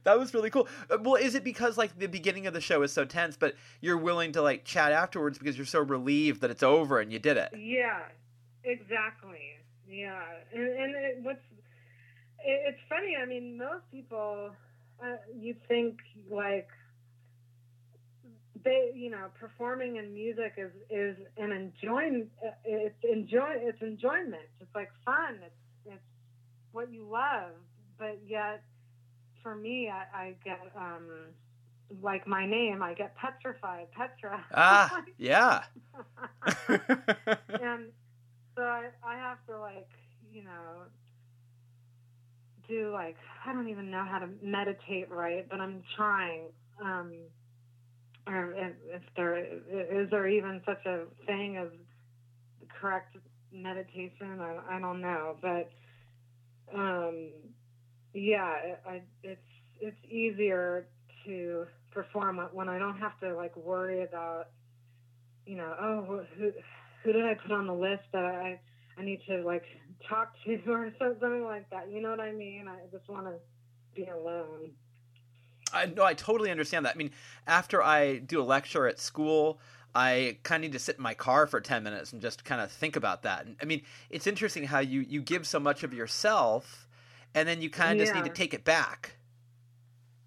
S1: That was really cool. Uh, Well, is it because like the beginning of the show is so tense, but you're willing to like chat afterwards because you're so relieved that it's over and you did it?
S4: Yeah, exactly. Yeah, and, and it, what's it, it's funny. I mean, most people, uh, you think like they, you know, performing in music is is an enjoyment. It's enjoy. It's enjoyment. It's like fun. It's it's what you love. But yet, for me, I, I get um like my name. I get petrified. Petra.
S1: Ah, yeah.
S4: and so I, I have to like you know do like I don't even know how to meditate right, but I'm trying. Um, or if, if there is there even such a thing as correct meditation, I, I don't know, but um, yeah, I, it's it's easier to perform when I don't have to like worry about you know oh who who did I put on the list that I I need to like talk to or something like that. You know what I mean? I just want to be alone.
S1: I no, I totally understand that. I mean, after I do a lecture at school, I kind of need to sit in my car for 10 minutes and just kind of think about that. And I mean, it's interesting how you you give so much of yourself and then you kind of just need to take it back.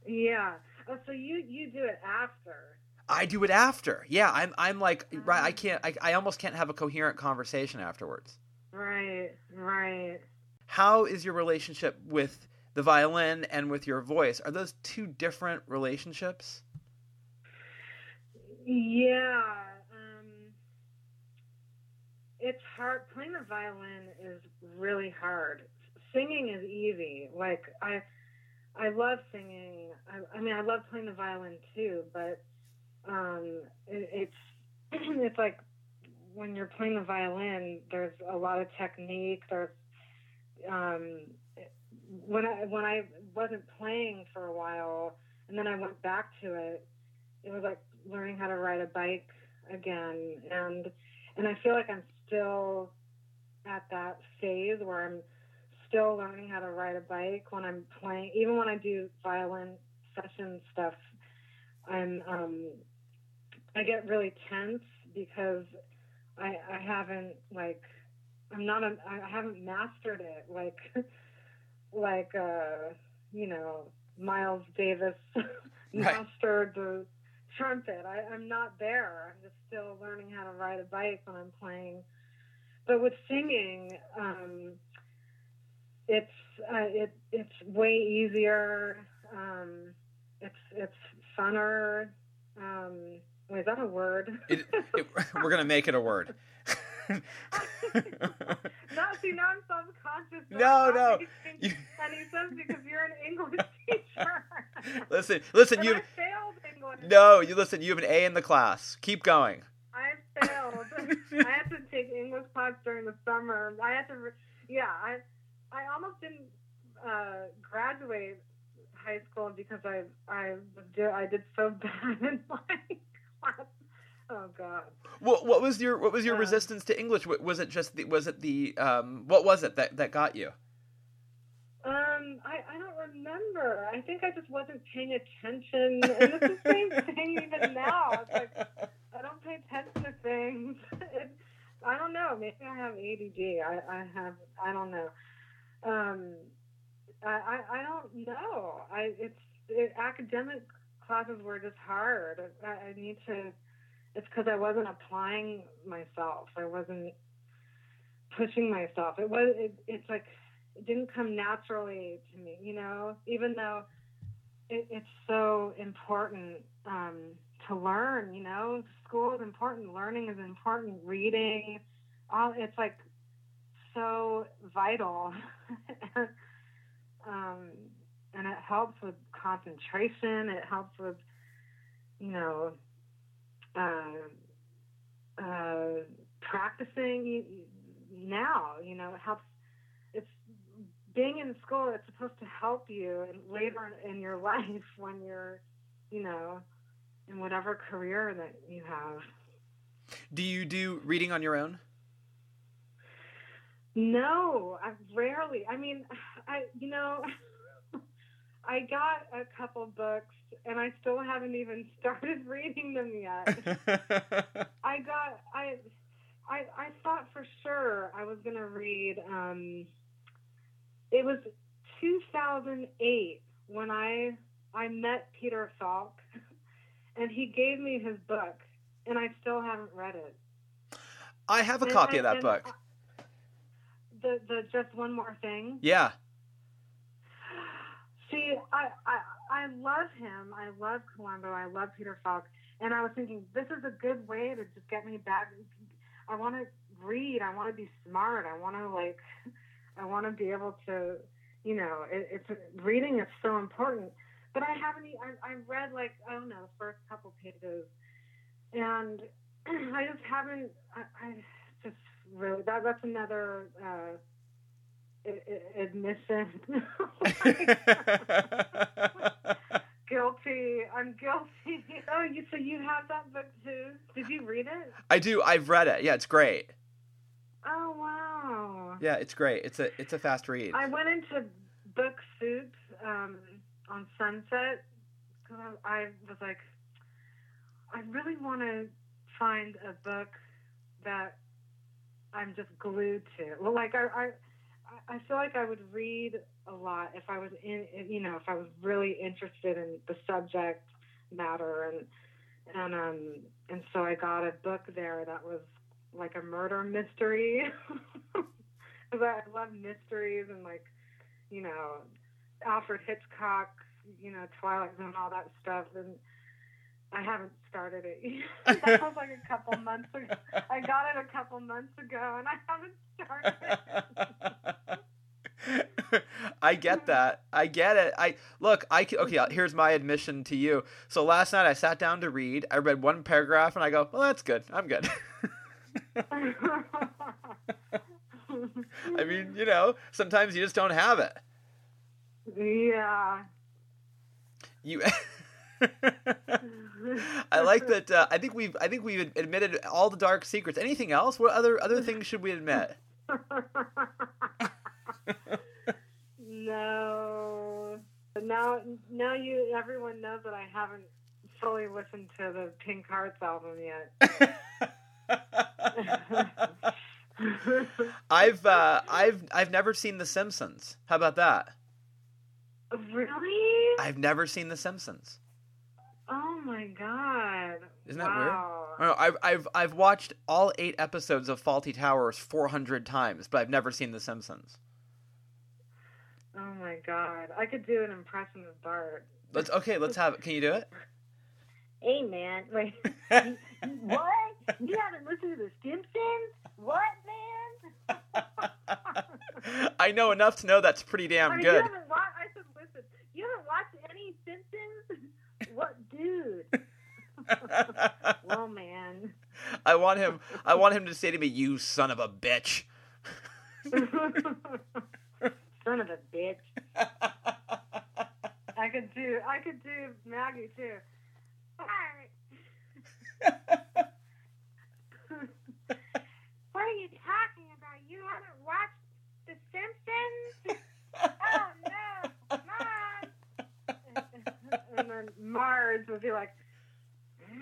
S4: Yeah. Oh, so you you do it after.
S1: I do it after. Yeah, I'm I'm like right. I
S4: Ah.
S1: can't. I, I almost can't have a coherent conversation afterwards.
S4: Right. Right.
S1: How is your relationship with the violin and with your voice? Are those two different relationships?
S4: Yeah. Um, it's hard. Playing the violin is really hard. Singing is easy. Like I, I love singing. I, I mean, I love playing the violin too. But um, it, it's it's like when you're playing the violin, there's a lot of technique. There's um, when I when I wasn't playing for a while, and then I went back to it. It was like learning how to ride a bike again, and and I feel like I'm still at that phase where I'm still learning how to ride a bike when I'm playing. Even when I do violin session stuff, I'm um, I get really tense because I I haven't like I'm not a, I haven't mastered it like like uh you know Miles Davis mastered the trumpet. I, I'm not there. I'm just still learning how to ride a bike when I'm playing. But with singing, um, it's uh, it it's way easier. Um, it's it's funner. Um, wait, is that a word?
S1: It, it, we're gonna make it a word.
S4: no, see, now I'm self-conscious.
S1: No, no. You-
S4: any sense because you're an English teacher.
S1: listen, listen. You
S4: failed English.
S1: no. You listen. You have an A in the class. Keep going.
S4: I failed. I had to take English class during the summer. I had to, re- yeah. I, I almost didn't uh, graduate high school because I, I was I did so bad in my class. Oh God.
S1: What what was your what was your
S4: Uh,
S1: resistance to English? Was it just the, was it the um what was it that that got you?
S4: Um, I, I don't remember. I think I just wasn't paying attention. And it's the same thing even now. It's like I don't pay attention to things. It, I don't know. Maybe I have ADD. I, I have. I don't know. Um, I, I, don't know. I it's it, academic classes were just hard. I, I need to. It's because I wasn't applying myself. I wasn't pushing myself. It was. It, it's like it didn't come naturally to me. You know, even though it, it's so important um, to learn. You know, school is important. Learning is important. Reading, all it's like so vital. um, and it helps with concentration. It helps with, you know, uh, uh, practicing now. You know, it helps. It's being in school. It's supposed to help you and later in your life when you're, you know, in whatever career that you have.
S1: Do you do reading on your own?
S4: No, I rarely. I mean, I you know, I got a couple books and I still haven't even started reading them yet. I got I I I thought for sure I was gonna read. Um, it was 2008 when I I met Peter Falk, and he gave me his book, and I still haven't read it.
S1: I have a
S4: And
S1: copy
S4: I-
S1: of that book.
S4: I- the the just one more thing.
S1: Yeah.
S4: See, I, I I love him. I love Columbo. I love Peter Falk. And I was thinking, this is a good way to just get me back. I want to read. I want to be smart. I want to like, I want to be able to, you know, it, it's reading is so important. But I haven't. I, I read like I don't know the first couple pages, and I just haven't. I, I just really that that's another. Uh, admission. guilty. I'm guilty. Oh, you so you have that book too? Did you read it?
S1: I do. I've read it. Yeah, it's great.
S4: Oh wow.
S1: Yeah, it's great. It's a it's a fast read.
S4: I went into Book Soup um, on Sunset because I, I was like, I really want to find a book that I'm just glued to. Well, like I, I, I feel like I would read a lot if I was in, you know, if I was really interested in the subject matter. And and um and so I got a book there that was like a murder mystery. Because I love mysteries and like you know Alfred Hitchcock, you know Twilight Zone, all that stuff, and I haven't started it. yet. that was like a couple months ago. I got it a couple months ago, and I haven't started it.
S1: I get that. I get it. I look. I okay. Here's my admission to you. So last night I sat down to read. I read one paragraph and I go, "Well, that's good. I'm good." I mean, you know, sometimes you just don't have it.
S4: yeah.
S1: You. I like that. Uh, I think we've. I think we've admitted all the dark secrets. Anything else? What other other things should we admit?
S4: no. Now, now you everyone knows that I haven't fully listened to the Pink Hearts album yet.
S1: I've uh, I've I've never seen The Simpsons. How about that?
S4: really?
S1: I've never seen The Simpsons.
S4: Oh my god!
S1: Isn't that weird?
S4: wow.
S1: I know, I've I've I've watched all eight episodes of Fawlty Towers four hundred times, but I've never seen The Simpsons.
S4: Oh my god! I could do an impression of Bart.
S1: Let's okay. Let's have it. Can you do it?
S4: Hey man, wait. what? You haven't listened to The Simpsons? What, man?
S1: I know enough to know that's pretty damn
S4: I mean,
S1: good.
S4: You haven't watched, I said, listen, you haven't watched any Simpsons? What, dude? well, man.
S1: I want him. I want him to say to me, "You son of a bitch."
S4: Son of a bitch. I could do. I could do Maggie too. what are you talking about? You haven't watched The Simpsons? oh no! And then Marge would be like, "Mm,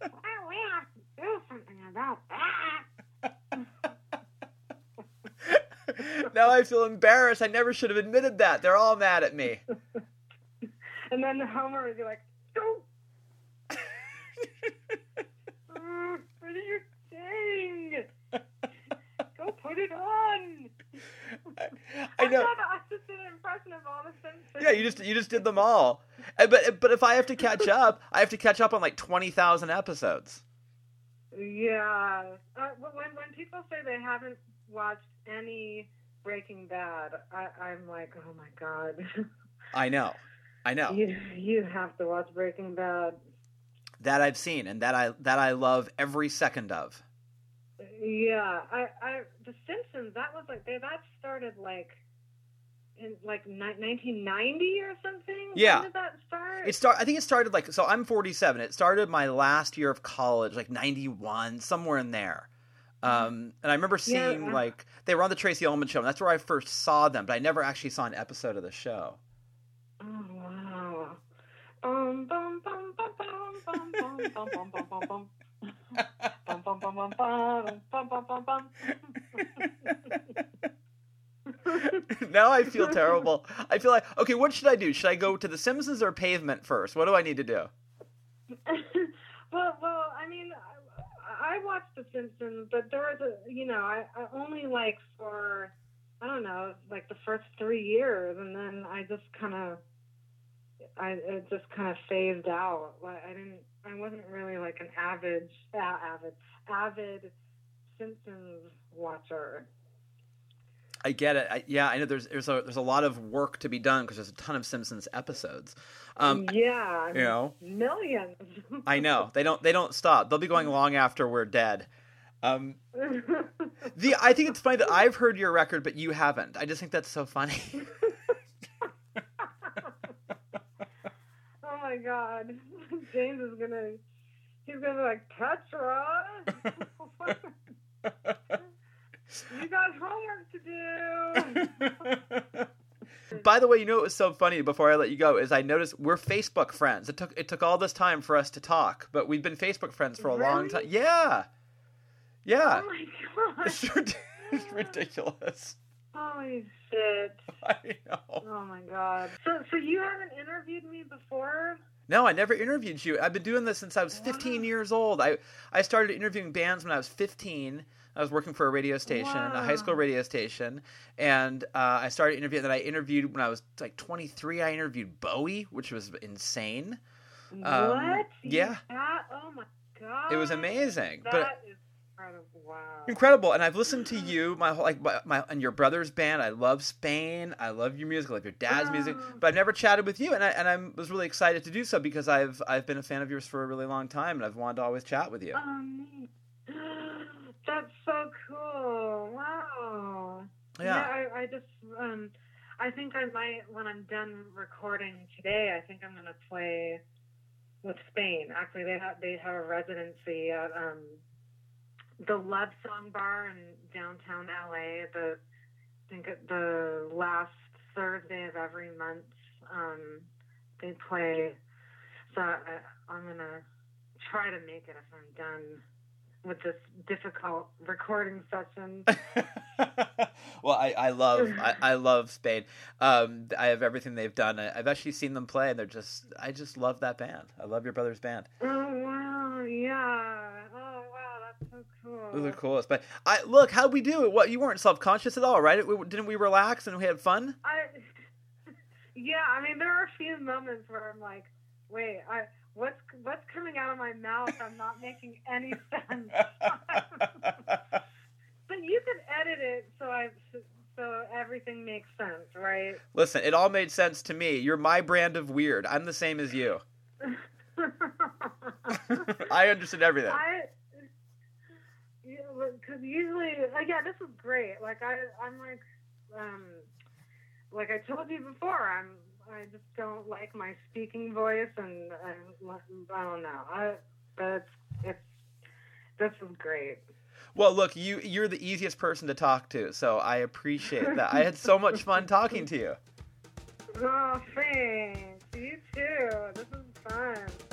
S4: well, we have to do something about that.
S1: now I feel embarrassed. I never should have admitted that. They're all mad at me.
S4: And then Homer would be like, "Go, Uh, what are you saying? Go put it on."
S1: I know.
S4: I just did an impression of all the Simpsons.
S1: Yeah, you just you just did them all. But but if I have to catch up, I have to catch up on like twenty thousand episodes.
S4: Yeah. Uh, when when people say they haven't watched any Breaking Bad, I, I'm like, oh my god.
S1: I know, I know
S4: You you have to watch Breaking Bad.
S1: that I've seen and that I that I love every second of.
S4: Yeah, I, I, The Simpsons. That was like they, that started like in like ni- 1990 or something.
S1: Yeah.
S4: when did that start?
S1: It start. I think it started like so. I'm 47. It started my last year of college, like 91, somewhere in there. Um, and I remember seeing
S4: uh-
S1: like they were on the Tracey Ullman show, and that's where I first saw them. But I never actually saw an episode of the show.
S4: oh wow. Bum bum bum bum
S1: now I feel terrible. I feel like okay, what should I do? Should I go to the Simpsons or Pavement first? What do I need to do?
S4: well, well, I mean, I, I watched The Simpsons, but there was a, you know, I, I only like for I don't know, like the first three years, and then I just kind of, I it just kind of phased out. Like I didn't I wasn't really like an avid, uh, avid, avid Simpsons watcher.
S1: I get it. I, yeah, I know there's there's a there's a lot of work to be done because there's a ton of Simpsons episodes. Um,
S4: yeah,
S1: you know,
S4: millions.
S1: I know they don't they don't stop. They'll be going long after we're dead. Um, the I think it's funny that I've heard your record, but you haven't. I just think that's so funny.
S4: Oh my god. James is gonna he's gonna be like, Petra You got homework to do
S1: By the way, you know what was so funny before I let you go is I noticed we're Facebook friends. It took it took all this time for us to talk, but we've been Facebook friends for a long time. Yeah, yeah,
S4: Oh my god.
S1: it's ridiculous.
S4: Holy shit.
S1: I know.
S4: Oh my god. So so you haven't interviewed me before?
S1: No, I never interviewed you. I've been doing this since I was 15
S4: Wow.
S1: years old. I I started interviewing bands when I was 15. I was working for a radio station, a high school radio station, and uh, I started interviewing. Then I interviewed when I was like 23. I interviewed Bowie, which was insane. Um,
S4: what? You
S1: yeah.
S4: That? Oh my god.
S1: It was amazing,
S4: That
S1: but
S4: is incredible. Wow.
S1: incredible. And I've listened to you, my whole like my, my and your brother's band. I love Spain. I love your music. I love your dad's music.
S4: Oh.
S1: But I've never chatted with you, and I and I was really excited to do so because I've I've been a fan of yours for a really long time, and I've wanted to always chat with you.
S4: Oh, neat. That's so cool. Wow.
S1: Yeah.
S4: I, I just um I think I might when I'm done recording today, I think I'm gonna play with Spain. Actually they have they have a residency at um the Love Song Bar in downtown LA. The I think at the last Thursday of every month, um, they play. So I, I'm gonna try to make it if I'm done with this difficult recording session.
S1: well, I, I love I, I love Spain. Um, I have everything they've done. I, I've actually seen them play, and they're just I just love that band. I love your brother's band.
S4: oh wow, yeah. Wow, that's so cool.
S1: They're the coolest. But I look how we do it. What you weren't self conscious at all, right? We, didn't we relax and we had fun?
S4: I, yeah, I mean, there are a few moments where I'm like, wait, I what's what's coming out of my mouth? I'm not making any sense. but you can edit it so I so everything makes sense, right?
S1: Listen, it all made sense to me. You're my brand of weird. I'm the same as you. I understood everything.
S4: I because usually, like, yeah, this is great. Like I, I'm like, um, like I told you before, I'm I just don't like my speaking voice, and I, I don't know. I but it's, it's this is great.
S1: Well, look, you you're the easiest person to talk to, so I appreciate that. I had so much fun talking to you.
S4: Oh, thanks. You too. This is fun.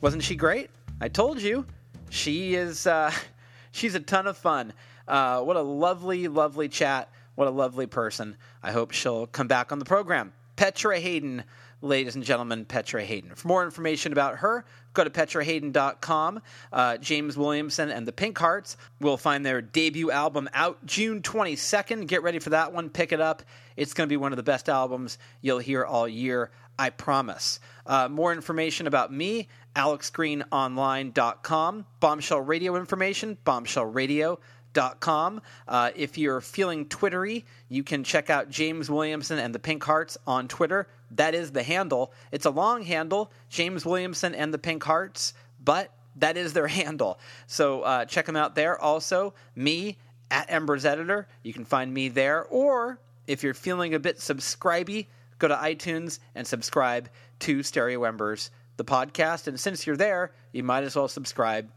S1: Wasn't she great? I told you. She is. Uh, she's a ton of fun. Uh, what a lovely, lovely chat. What a lovely person. I hope she'll come back on the program. Petra Haden, ladies and gentlemen, Petra Haden. For more information about her, go to petrahaden.com. Uh, James Williamson and the Pink Hearts will find their debut album out June 22nd. Get ready for that one. Pick it up. It's going to be one of the best albums you'll hear all year. I promise. Uh, more information about me, alexgreenonline.com. Bombshell Radio information, bombshellradio.com. Uh, if you're feeling Twittery, you can check out James Williamson and the Pink Hearts on Twitter. That is the handle. It's a long handle, James Williamson and the Pink Hearts, but that is their handle. So uh, check them out there. Also, me at Embers Editor. You can find me there. Or if you're feeling a bit subscribey, go to iTunes and subscribe to Stereo Embers, the podcast. And since you're there, you might as well subscribe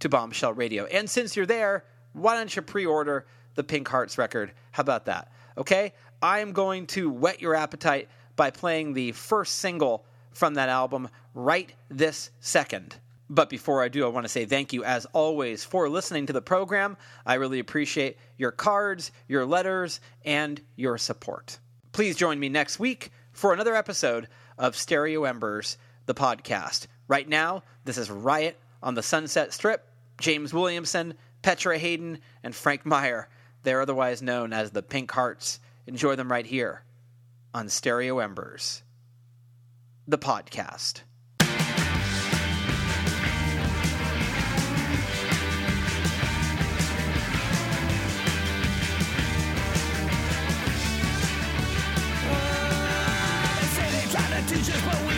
S1: to Bombshell Radio. And since you're there, why don't you pre order the Pink Hearts record? How about that? Okay? I am going to whet your appetite by playing the first single from that album right this second. But before I do, I want to say thank you, as always, for listening to the program. I really appreciate your cards, your letters, and your support. Please join me next week for another episode of Stereo Embers, the podcast. Right now, this is Riot on the Sunset Strip. James Williamson, Petra Haden, and Frank Meyer. They're otherwise known as the Pink Hearts. Enjoy them right here on Stereo Embers, the podcast. teachers, but we